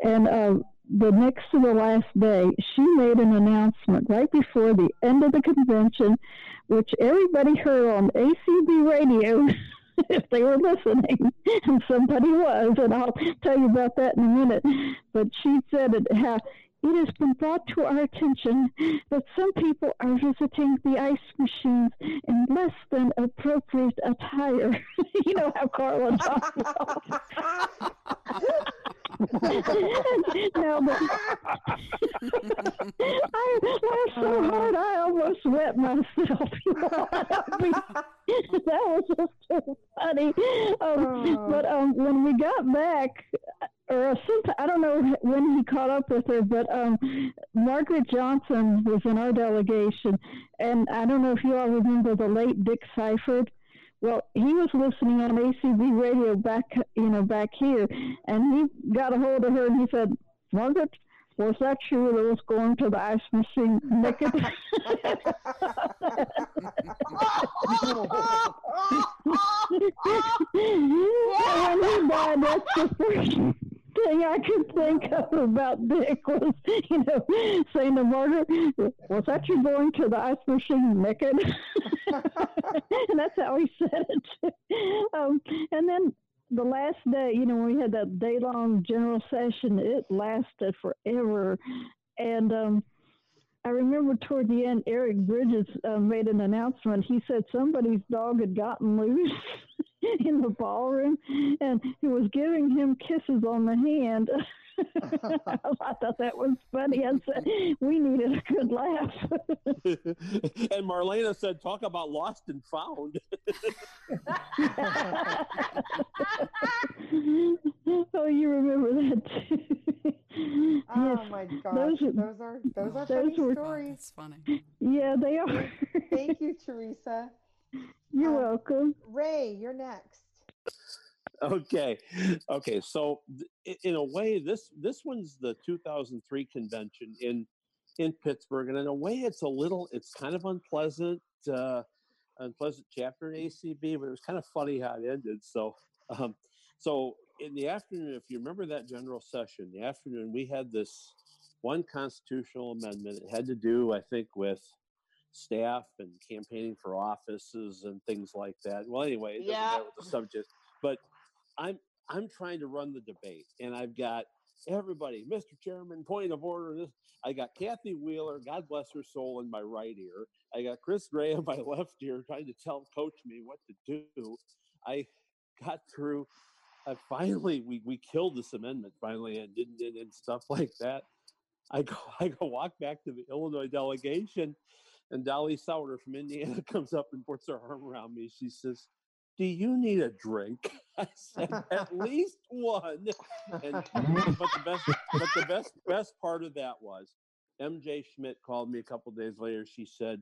and uh, the next to the last day, she made an announcement right before the end of the convention, which everybody heard on ACB radio if they were listening, and somebody was, and I'll tell you about that in a minute. But she said it how it has been brought to our attention that some people are visiting the ice machines in less than appropriate attire. you know how Carla talks. now, but I laughed so hard I almost wet myself. That was just so funny. Um, But um, when we got back, or I don't know when he caught up with her, but um, Margaret Johnson was in our delegation, and I don't know if you all remember the late Dick Seifert. Well, he was listening on ACB radio back, you know, back here, and he got a hold of her and he said, "Margaret, was that you that was going to the ice machine naked?" and when he died, that's the first thing I could think of about Dick was, you know, saying to Margaret, "Was that you going to the ice machine naked?" and that's how he said it. Um, and then the last day, you know, we had that day long general session, it lasted forever. And um, I remember toward the end, Eric Bridges uh, made an announcement. He said somebody's dog had gotten loose in the ballroom and he was giving him kisses on the hand. I thought that was funny. I said, we needed a good laugh. and Marlaina said, talk about lost and found. Oh, you remember that too. Oh Yes, my gosh, those those are- are those are those funny were- stories. It's funny. Yeah, they are. Thank you, Teresa. You're Um, welcome. Ray, you're next. okay okay so th- in a way this this one's the 2003 convention in in pittsburgh and in a way it's a little it's kind of unpleasant uh unpleasant chapter in acb but it was kind of funny how it ended so um so in the afternoon if you remember that general session the afternoon we had this one constitutional amendment it had to do i think with staff and campaigning for offices and things like that well anyway it Yeah. the subject but I'm I'm trying to run the debate, and I've got everybody, Mr. Chairman, point of order. This I got Kathy Wheeler, God bless her soul, in my right ear. I got Chris Gray in my left ear, trying to tell coach me what to do. I got through. I finally we we killed this amendment finally, and didn't and, and stuff like that. I go I go walk back to the Illinois delegation, and Dolly Sauter from Indiana comes up and puts her arm around me. She says, "Do you need a drink?" I said, "At least one." And but the best but the best best part of that was MJ Schmidt called me a couple days later. She said,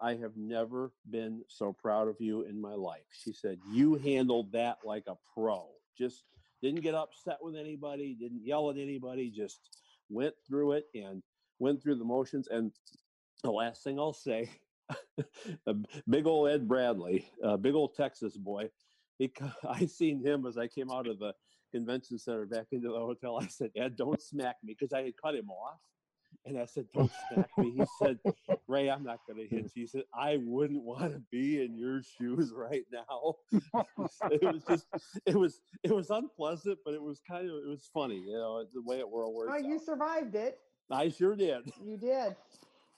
I have never been so proud of you in my life. She said, You handled that like a pro. Just didn't get upset with anybody, didn't yell at anybody, just went through it and went through the motions. And the last thing I'll say, big old Ed Bradley, big old Texas boy, he, I seen him as I came out of the convention center back into the hotel. I said, Ed, don't smack me because I had cut him off. And I said, Don't smack me. He said, Ray, I'm not going to hit you. He said, I wouldn't want to be in your shoes right now. it was just, it was, it was unpleasant, but it was kind of, it was funny, you know, the way it world worked. Oh, you survived it. I sure did. You did.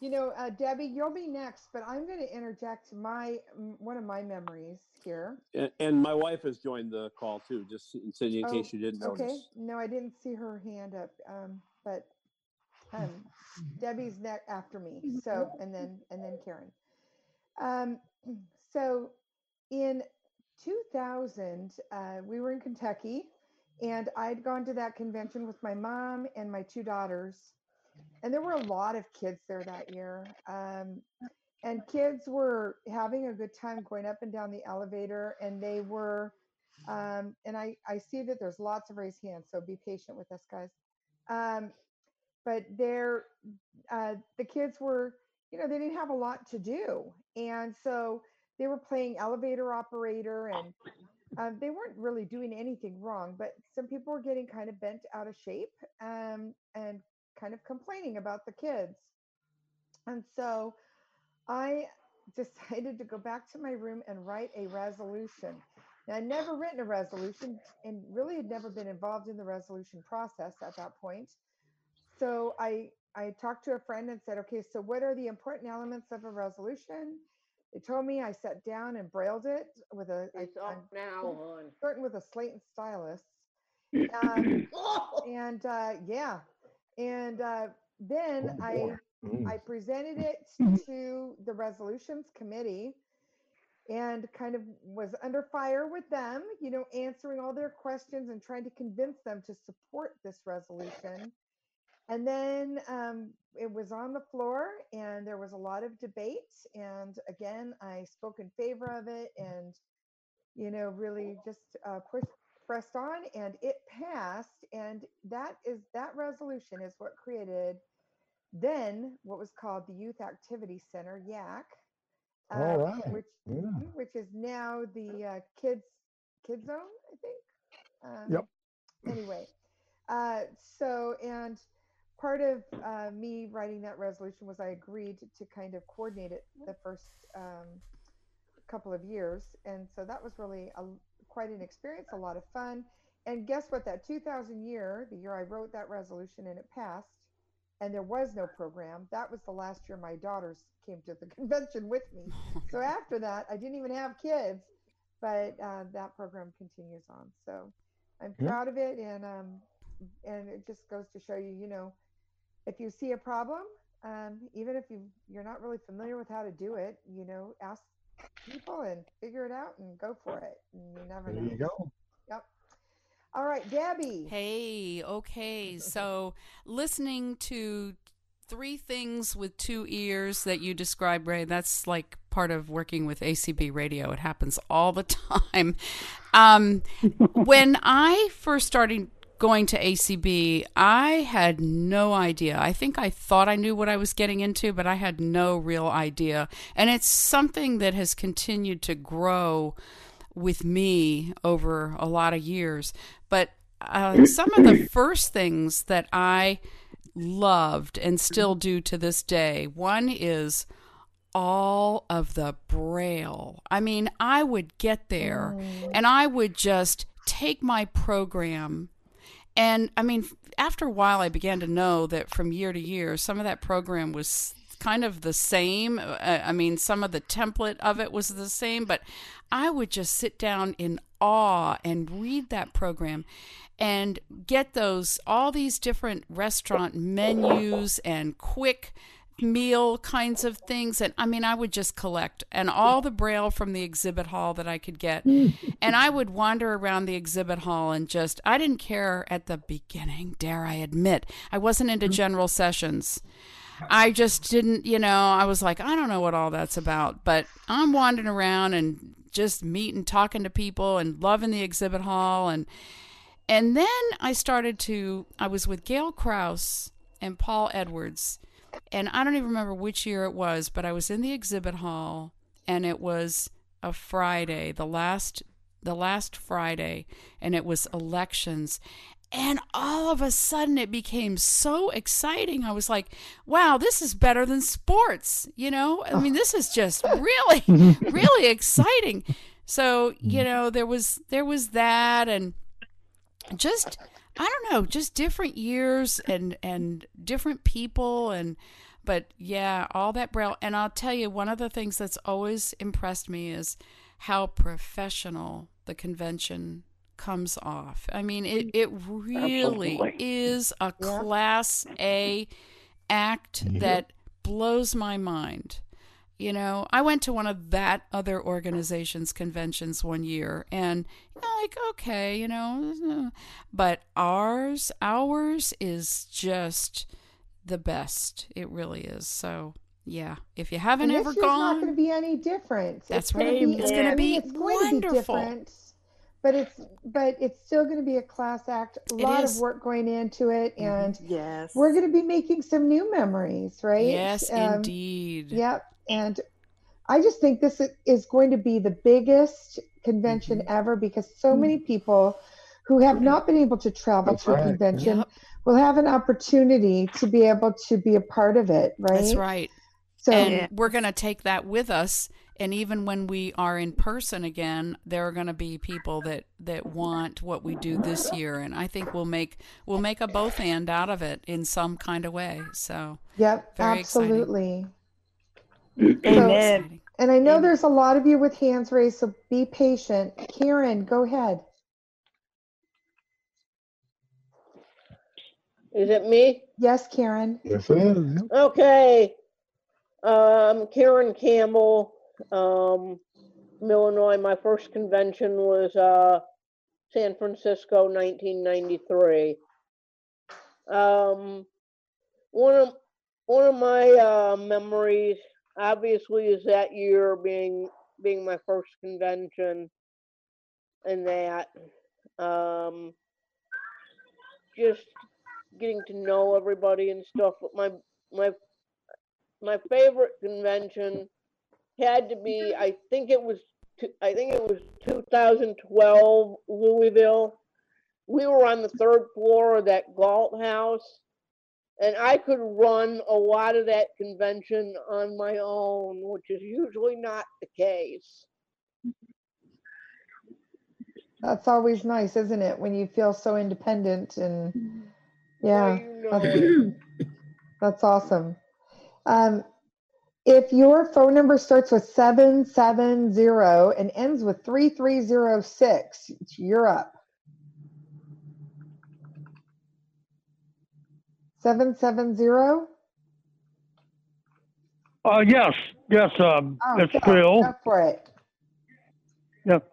You know, uh, Debbie, you'll be next, but I'm going to interject my one of my memories here. And, and my wife has joined the call too, just in, in Oh, case you didn't notice. okay. No, I didn't see her hand up, um, but um, Debbie's next after me. So, and then and then Karen. Um, so, in 2000, uh, we were in Kentucky, and I'd gone to that convention with my mom and my two daughters, and there were a lot of kids there that year. Um, and kids were having a good time going up and down the elevator, and they were um, and I, I see that there's lots of raised hands, so be patient with us, guys. Um, but they're, uh, the kids were, you know, they didn't have a lot to do. And so they were playing elevator operator and um, they weren't really doing anything wrong, but some people were getting kind of bent out of shape um, and kind of complaining about the kids. And so I decided to go back to my room and write a resolution. Now, I'd never written a resolution and really had never been involved in the resolution process at that point. So I I talked to a friend and said, okay, so what are the important elements of a resolution? They told me I sat down and brailled it with a. It's up I'm now, hon. starting with a slate and stylus. Um, and uh, yeah, and uh, then I I presented it to the resolutions committee and kind of was under fire with them, you know, answering all their questions and trying to convince them to support this resolution. And then um, it was on the floor and there was a lot of debate. And again, I spoke in favor of it and, you know, really just uh, pushed, pressed on and it passed. And that is, that resolution is what created then what was called the Youth Activity Center, YAC. Uh, right, Which, yeah. which is now the uh, kids, kids zone, I think. Um, Yep. Anyway, uh, so, and part of uh, me writing that resolution was I agreed to kind of coordinate it the first um, couple of years. And so that was really a, quite an experience, a lot of fun. And guess what? That 2000 year, the year I wrote that resolution and it passed, and there was no program, that was the last year my daughters came to the convention with me. so after that, I didn't even have kids, but uh, that program continues on. So I'm proud of it. And um, and it just goes to show you, you know, if you see a problem, um, even if you you're not really familiar with how to do it, you know, ask people and figure it out and go for it. And you never There know. you go. Yep. All right, Debbie. Hey, okay. So, listening to three things with two ears that you describe, Ray, that's like part of working with ACB radio. It happens all the time. Um, when I first started going to ACB, I had no idea. I think I thought I knew what I was getting into, but I had no real idea. And it's something that has continued to grow with me over a lot of years. But uh, some of the first things that I loved and still do to this day one is all of the braille. I mean, I would get there and I would just take my program. And I mean, after a while, I began to know that from year to year, some of that program was kind of the same. Uh, I mean, some of the template of it was the same, but I would just sit down in awe and read that program and get those all these different restaurant menus and quick meal kinds of things and i mean i would just collect. And all the braille from the exhibit hall that i could get. And i would wander around the exhibit hall and just i didn't care at the beginning dare i admit. I wasn't into mm-hmm. general sessions. I just didn't, you know, I was like, I don't know what all that's about, but I'm wandering around and just meeting, talking to people and loving the exhibit hall. And and then I started to I was with Gail Kraus and Paul Edwards and I don't even remember which year it was, but I was in the exhibit hall and it was a Friday, the last the last Friday, and it was elections. And all of a sudden it became so exciting. I was like, wow, this is better than sports. You know, I mean, this is just really, really exciting. So, you mm-hmm. know, there was, there was that and just, I don't know, just different years and, and different people and, but yeah, all that braille. And I'll tell you, one of the things that's always impressed me is how professional the convention comes off. I mean, it, it really Absolutely. is a class A act that blows my mind. You know, I went to one of that other organization's conventions one year and you know, like, okay, you know, but ours, ours is just the best. It really is. So, yeah, if you haven't and ever this year's not gone, going to be any different. That's it's gonna right. Be, It's gonna I mean, be it's going to be wonderful. different, but it's but it's still going to be a class act. A It lot is. of work going into it, and Yes. we're going to be making some new memories, right? yes, Um, indeed. Yep. And I just think this is going to be the biggest convention Mm-hmm. ever because so many people who have not been able to travel That's to a convention Yep. will have an opportunity to be able to be a part of it, right? That's right. So and we're going to take that with us and even when we are in person again there are going to be people that that want what we do this year and i think we'll make we'll make a both and out of it in some kind of way so Yep, Very exciting. Absolutely. Amen. exciting. And I know there's a lot of you with hands raised, so be patient. Karen, go ahead. Is it me? Yes, Karen. Yes, it is. Okay. Um, Karen Campbell, um, from Illinois. My first convention was uh, San Francisco, 1993. Um, one of one of my uh, memories, obviously, is that year being being my first convention, and that um, just getting to know everybody and stuff. But my my my favorite convention had to be I think it was I think it was 2012 Louisville. We were on the third floor of that Galt House, and I could run a lot of that convention on my own, which is usually not the case. That's always nice, isn't it? When you feel so independent and yeah, you know that's, that's awesome. Um, if your phone number starts with 770 and ends with 3306, you're up. 770? Uh, yes, yes, um, Oh, it's go, Phil. go for it. Yep.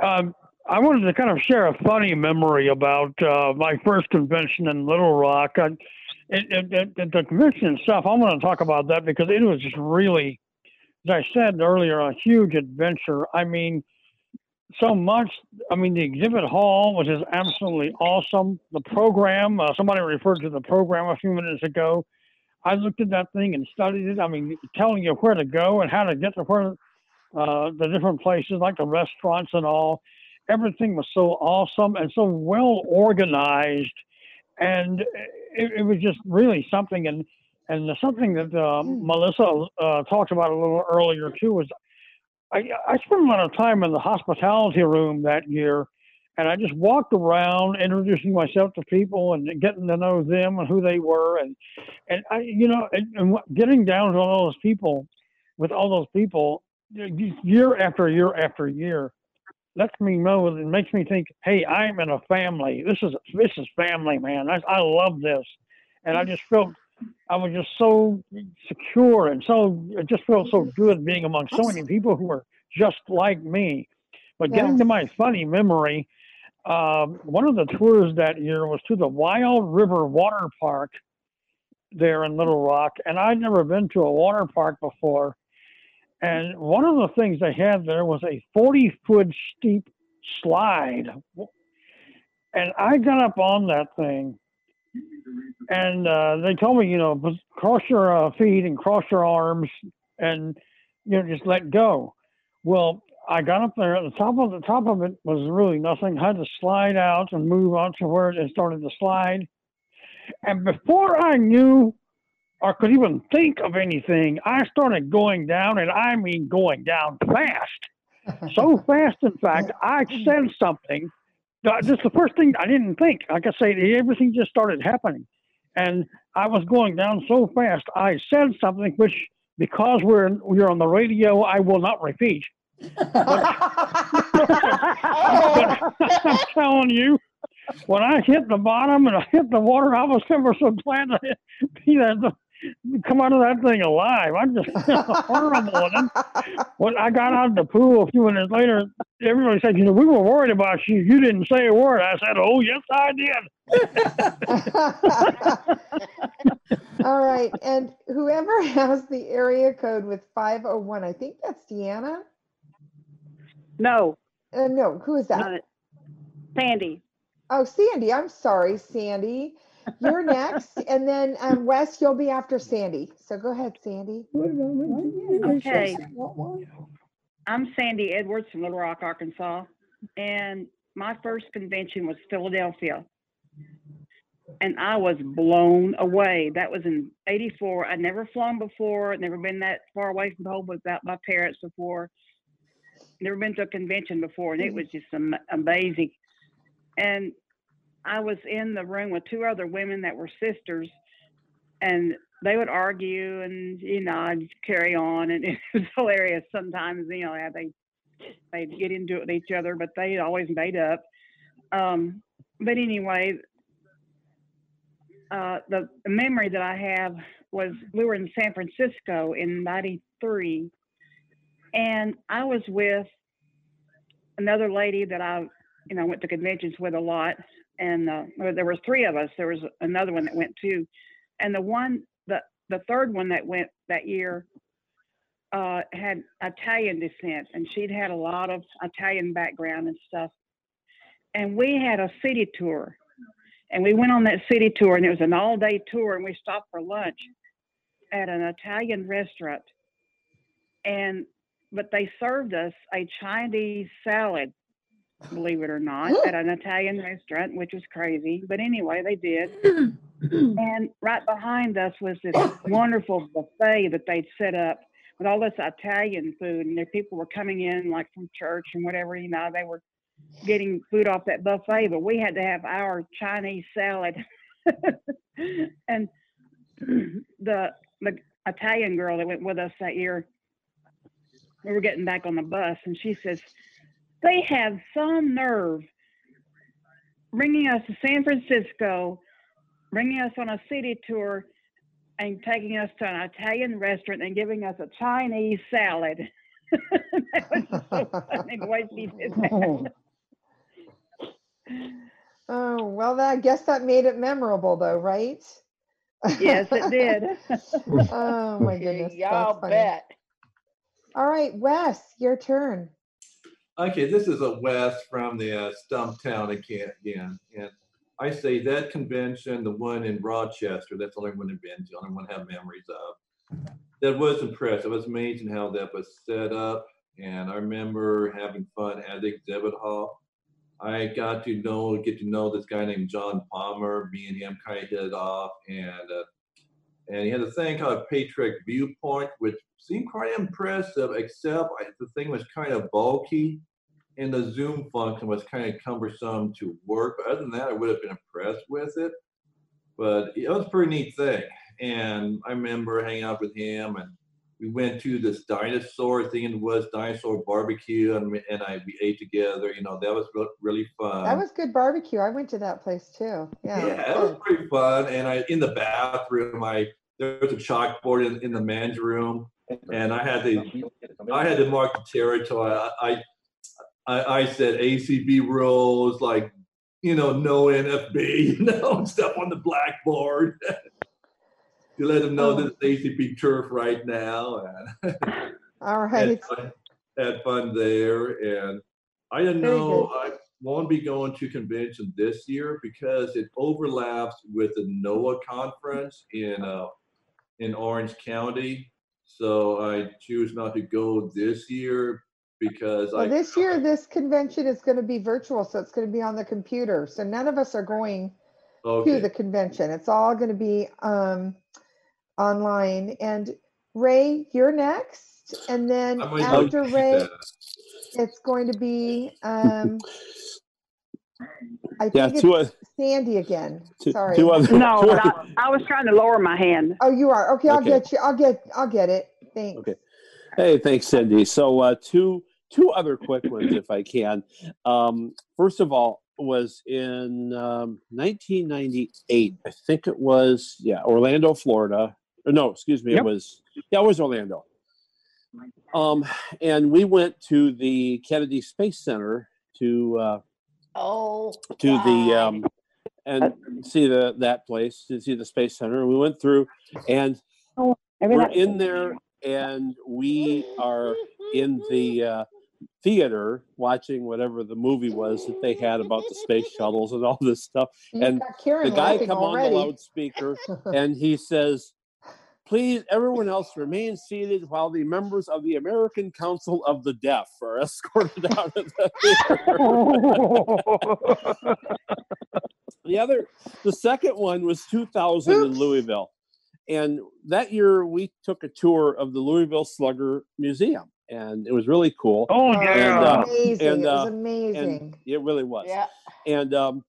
Um, I wanted to kind of share a funny memory about uh, my first convention in Little Rock. I, it, it, it, it- the convention itself, I'm going to talk about that because it was just really, as I said earlier, a huge adventure. I mean, so much. I mean, the exhibit hall was just absolutely awesome. The program, uh, somebody referred to the program a few minutes ago. I looked at that thing and studied it. I mean, telling you where to go and how to get to where uh, the different places, like the restaurants and all. Everything was so awesome and so well organized, and it, it was just really something. And and something that uh, Melissa uh, talked about a little earlier too was I, I spent a lot of time in the hospitality room that year, and I just walked around introducing myself to people and getting to know them and who they were, and and I, you know, and, and getting down to all those people, with all those people, year after year after year, lets me know and makes me think, hey, I'm in a family. This is this is family, man. I, I love this, and I mm. just felt I was just so secure and so it just felt so good being among so many people who were just like me. But getting to my funny memory, um, one of the tours that year was to the Wild River Water Park there in Little Rock, and I'd never been to a water park before. And one of the things they had there was a 40 foot steep slide. And I got up on that thing and uh, they told me, you know, cross your uh, feet and cross your arms, and you know, just let go. Well, I got up there. At the top of the top of it was really nothing. I had to slide out and move on to where it started to slide. And before I knew or could even think of anything, I started going down, and I mean going down fast. so fast, in fact, I said something. Just the first thing I didn't think. Like I say, everything just started happening, and I was going down so fast. I said something which, because we're we're on the radio, I will not repeat. But I'm telling you, when I hit the bottom and I hit the water, I was ever so glad to be there come out of that thing alive. I'm just horrible. And then when I got out of the pool a few minutes later, everybody said, "You know, we were worried about you. You didn't say a word." I said, "Oh, yes, I did." All right. And whoever has the area code with 501, I think that's Deanna. No. Uh, no, who is that? Not. Sandy. Oh, Sandy. I'm sorry, Sandy. You're next. and then um, Wes, you'll be after Sandy. So go ahead, Sandy. Okay. I'm Sandy Edwards from Little Rock, Arkansas, and my first convention was Philadelphia. And I was blown away. That was in 84. I'd never flown before, never been that far away from home without my parents before, never been to a convention before, and it was just am- amazing. And I was in the room with two other women that were sisters, and they would argue and you know I'd carry on and it was hilarious sometimes you know they they'd get into it with each other but they always made up. Um but anyway uh the, memory that I have was we were in San Francisco in 93 and I was with another lady that I you know went to conventions with a lot and uh, there was three of us. There was another one that went too. And the one the the third one that went that year uh, had Italian descent, and she'd had a lot of Italian background and stuff. And we had a city tour, and we went on that city tour, and it was an all-day tour, and we stopped for lunch at an Italian restaurant, and but they served us a Chinese salad, believe it or not, at an Italian restaurant, which was crazy. But anyway, they did. and right behind us was this wonderful buffet that they'd set up with all this Italian food, and the people were coming in like from church and whatever. You know, they were getting food off that buffet, but we had to have our Chinese salad. and the the Italian girl that went with us that year, we were getting back on the bus, and she says, "They have some nerve bringing us to San Francisco." bringing us on a city tour and taking us to an Italian restaurant and giving us a Chinese salad. that was so funny the way she did that. Oh, well, I guess that made it memorable though, right? Yes, it did. Oh, my goodness. Y'all bet. All right, Wes, your turn. Okay, this is a Wes from the uh, Stumptown again, again. And I say that convention, the one in Rochester, that's the only one I've to, only one I have memories of. That was impressive. It was amazing how that was set up. And I remember having fun at the exhibit hall. I got to know, get to know this guy named John Palmer. Me and him kind of hit it off. And uh, and he had a thing called Patriot Viewpoint, which seemed quite impressive, except I, the thing was kind of bulky, and the zoom function was kind of cumbersome to work. But other than that, I would have been impressed with it. But it was a pretty neat thing, and I remember hanging out with him, and we went to this dinosaur thing in the woods, dinosaur barbecue, and, and I we ate together. You know, that was re- really fun. That was good barbecue. I went to that place too. Yeah. Yeah, it was pretty fun. And I in the bathroom, I there was a chalkboard in, in the men's room, and I had to I had to mark the territory. I I, I, I said ACB rules like you know no NFB, you know and stuff on the blackboard you let them know that it's ACB turf right now. And All had fun, had fun there, and I didn't Very know I won't be going to convention this year because it overlaps with the NOAH conference in uh, in Orange County. So I choose not to go this year because Well, I this year, this convention is going to be virtual, so it's going to be on the computer. So none of us are going to the convention. It's all going to be um, online. And Ray, you're next. And then I might go after Ray, that. it's going to be, um, I Yeah, think two it's oth- Sandy again. two- Sorry. two other- No, two other- I, I was trying to lower my hand. Oh, you are. Okay, I'll Okay. get you. I'll get, I'll get it. Thanks. Okay. Hey, thanks, Cindy. So uh, two two other quick ones, if I can. Um, first of all, was in um, 1998. I think it was yeah, Orlando, Florida. Or no, excuse me, Yep. it was yeah, it was Orlando. Um, and we went to the Kennedy Space Center to uh, Oh, to the um, and see the that place to see the space center. And we went through, and Every we're in there, and we are in the uh, theater watching whatever the movie was that they had about the space shuttles and all this stuff. You've and the guy come already. on the loudspeaker, and he says. Please, everyone else remain seated while the members of the American Council of the Deaf are escorted out of the theater. the other, the second one was 2000 in Louisville. And that year we took a tour of the Louisville Slugger Museum and it was really cool. Oh, And, yeah. uh, Amazing. and, it was uh, amazing. and it really was. Yeah. And um,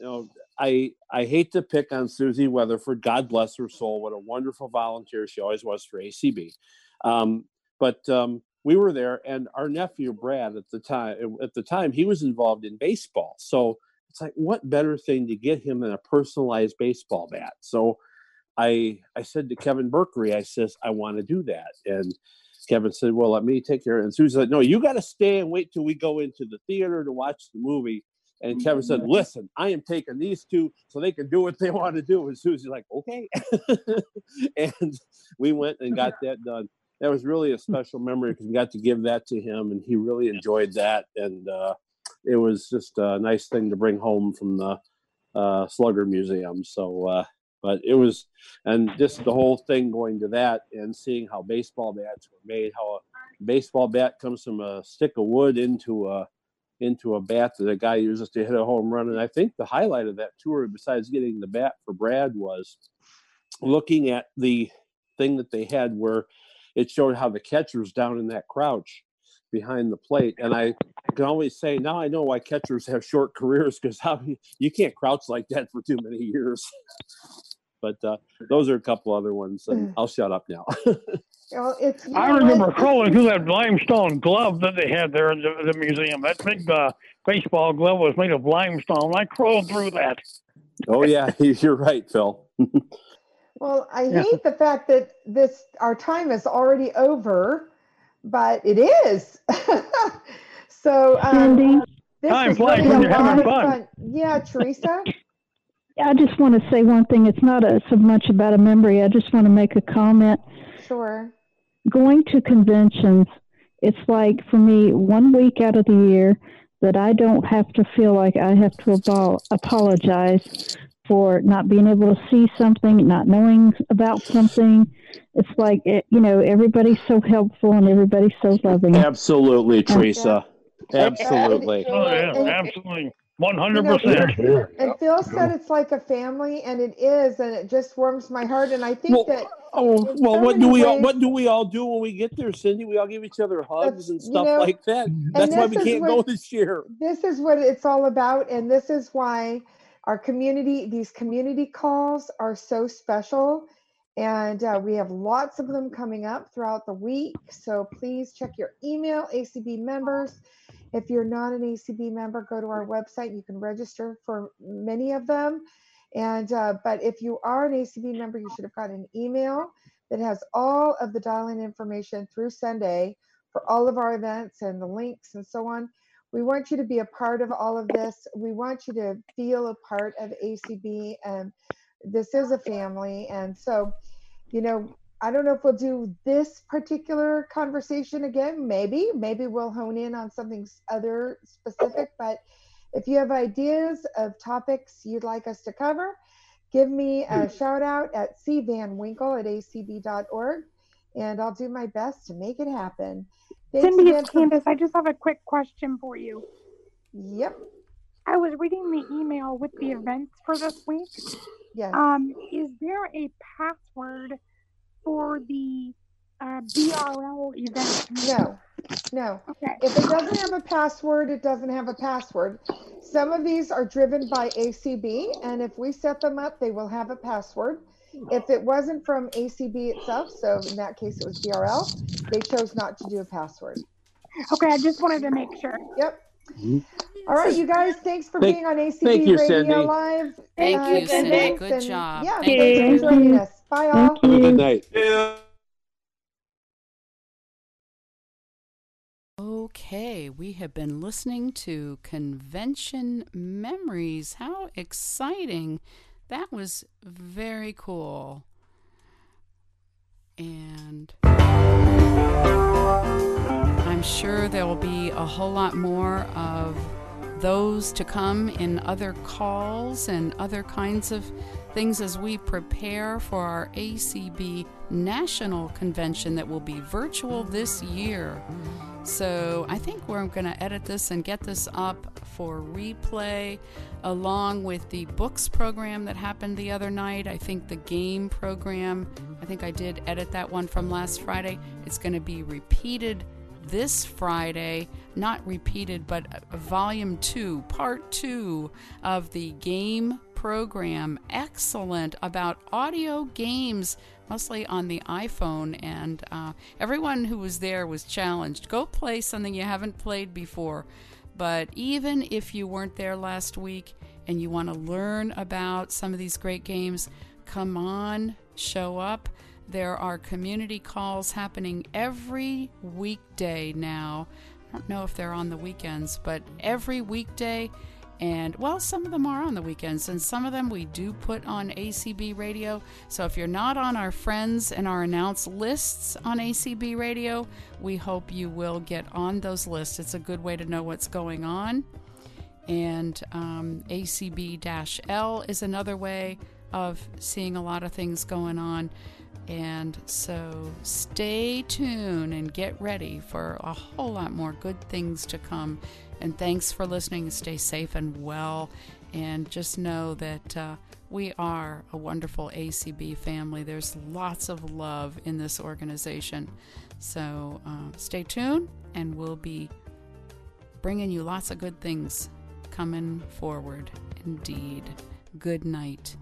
you know, I I hate to pick on Susie Weatherford. God bless her soul. What a wonderful volunteer she always was for ACB. Um, but um, we were there, and our nephew Brad at the time at the time he was involved in baseball. So it's like, what better thing to get him than a personalized baseball bat? So I I said to Kevin Berkery, I says I want to do that, and Kevin said, "Well, let me take care." And Susie said, "No, you got to stay and wait till we go into the theater to watch the movie." And Kevin said, "Listen, I am taking these two so they can do what they want to do." And Susie's like, "Okay," and we went and got that done. That was really a special memory because we got to give that to him, and he really enjoyed that. And uh, it was just a nice thing to bring home from the uh, Slugger Museum. So, uh, but it was, and just the whole thing going to that and seeing how baseball bats were made, how a baseball bat comes from a stick of wood into a into a bat that a guy uses to hit a home run. And I think the highlight of that tour, besides getting the bat for Brad, was looking at the thing that they had where it showed how the catcher's down in that crouch behind the plate. And I can always say now I know why catchers have short careers because how you can't crouch like that for too many years. but uh, those are a couple other ones, and I'll shut up now. Well, it's. I know what? remember crawling through that limestone glove that they had there in the, the museum. That big uh, baseball glove was made of limestone. I crawled through that. Oh yeah, you're right, Phil. Well, I Yeah. hate the fact that this our time is already over, but it is. so um, this Time was flies really when you're having lot of fun. Yeah, Teresa. I just want to say one thing. It's not a, so much about a memory. I just want to make a comment. Sure. Going to conventions, it's like for me, one week out of the year that I don't have to feel like I have to abo- apologize for not being able to see something, not knowing about something. It's like, it, you know, everybody's so helpful and everybody's so loving. Absolutely, Teresa. Absolutely. Oh, yeah, absolutely. One hundred You know, percent. And Phil said it's like a family, and it is, and it just warms my heart. And I think Well, that Oh well, what do we all what do we all do when we get there, Cindy? We all give each other hugs and you stuff know, like that. That's why this we is can't go what- this year. this is what it's all about and this is why our community these community calls are so special and uh, we have lots of them coming up throughout the week so please check your email acb members if you're not an acb member go to our website you can register for many of them and uh, but if you are an acb member you should have got an email that has all of the dial-in information through sunday for all of our events and the links and so on we want you to be a part of all of this. We want you to feel a part of ACB, and this is a family. And so, you know, I don't know if we'll do this particular conversation again. Maybe, maybe we'll hone in on something other specific. But if you have ideas of topics you'd like us to cover, give me a shout out at cvanwinkle at acb.org, and I'll do my best to make it happen. Thanks Cindy, it's for- I just have a quick question for you. Yep. I was reading the email with the events for this week. Yes. Um, is there a password for the uh, BRL event? No, no. Okay. If it doesn't have a password, it doesn't have a password. Some of these are driven by ACB, and if we set them up, they will have a password. If it wasn't from ACB itself, so in that case it was BRL, they chose not to do a password. Okay, I just wanted to make sure. Yep. All right, you guys, thanks for Thank- being on ACB thank you, Radio Cindy. Live. Thank uh, you, Cindy. thanks, Good and job. Yeah, Thank thanks you. for joining us. Bye all. Thank Have a good night. Uh, okay, we have been listening to Convention Memories. How exciting! That was very cool. And I'm sure there will be a whole lot more of those to come in other calls and other kinds of things as we prepare for our ACB National Convention that will be virtual this year. So I think we're going to edit this and get this up for replay along with the books program that happened the other night. I think the game program, I think I did edit that one from last Friday. It's going to be repeated this Friday, not repeated, but uh, volume two, part two of the game program. Excellent about audio games, mostly on the iPhone. And uh, everyone who was there was challenged go play something you haven't played before. But even if you weren't there last week and you want to learn about some of these great games, come on, show up. There are community calls happening every weekday now. I don't know if they're on the weekends, but every weekday. And well, some of them are on the weekends, and some of them we do put on ACB radio. So if you're not on our friends and our announced lists on ACB radio, we hope you will get on those lists. It's a good way to know what's going on. And um, ACB L is another way of seeing a lot of things going on. And so stay tuned and get ready for a whole lot more good things to come. And thanks for listening. Stay safe and well. And just know that uh, we are a wonderful ACB family. There's lots of love in this organization. So uh, stay tuned, and we'll be bringing you lots of good things coming forward. Indeed. Good night.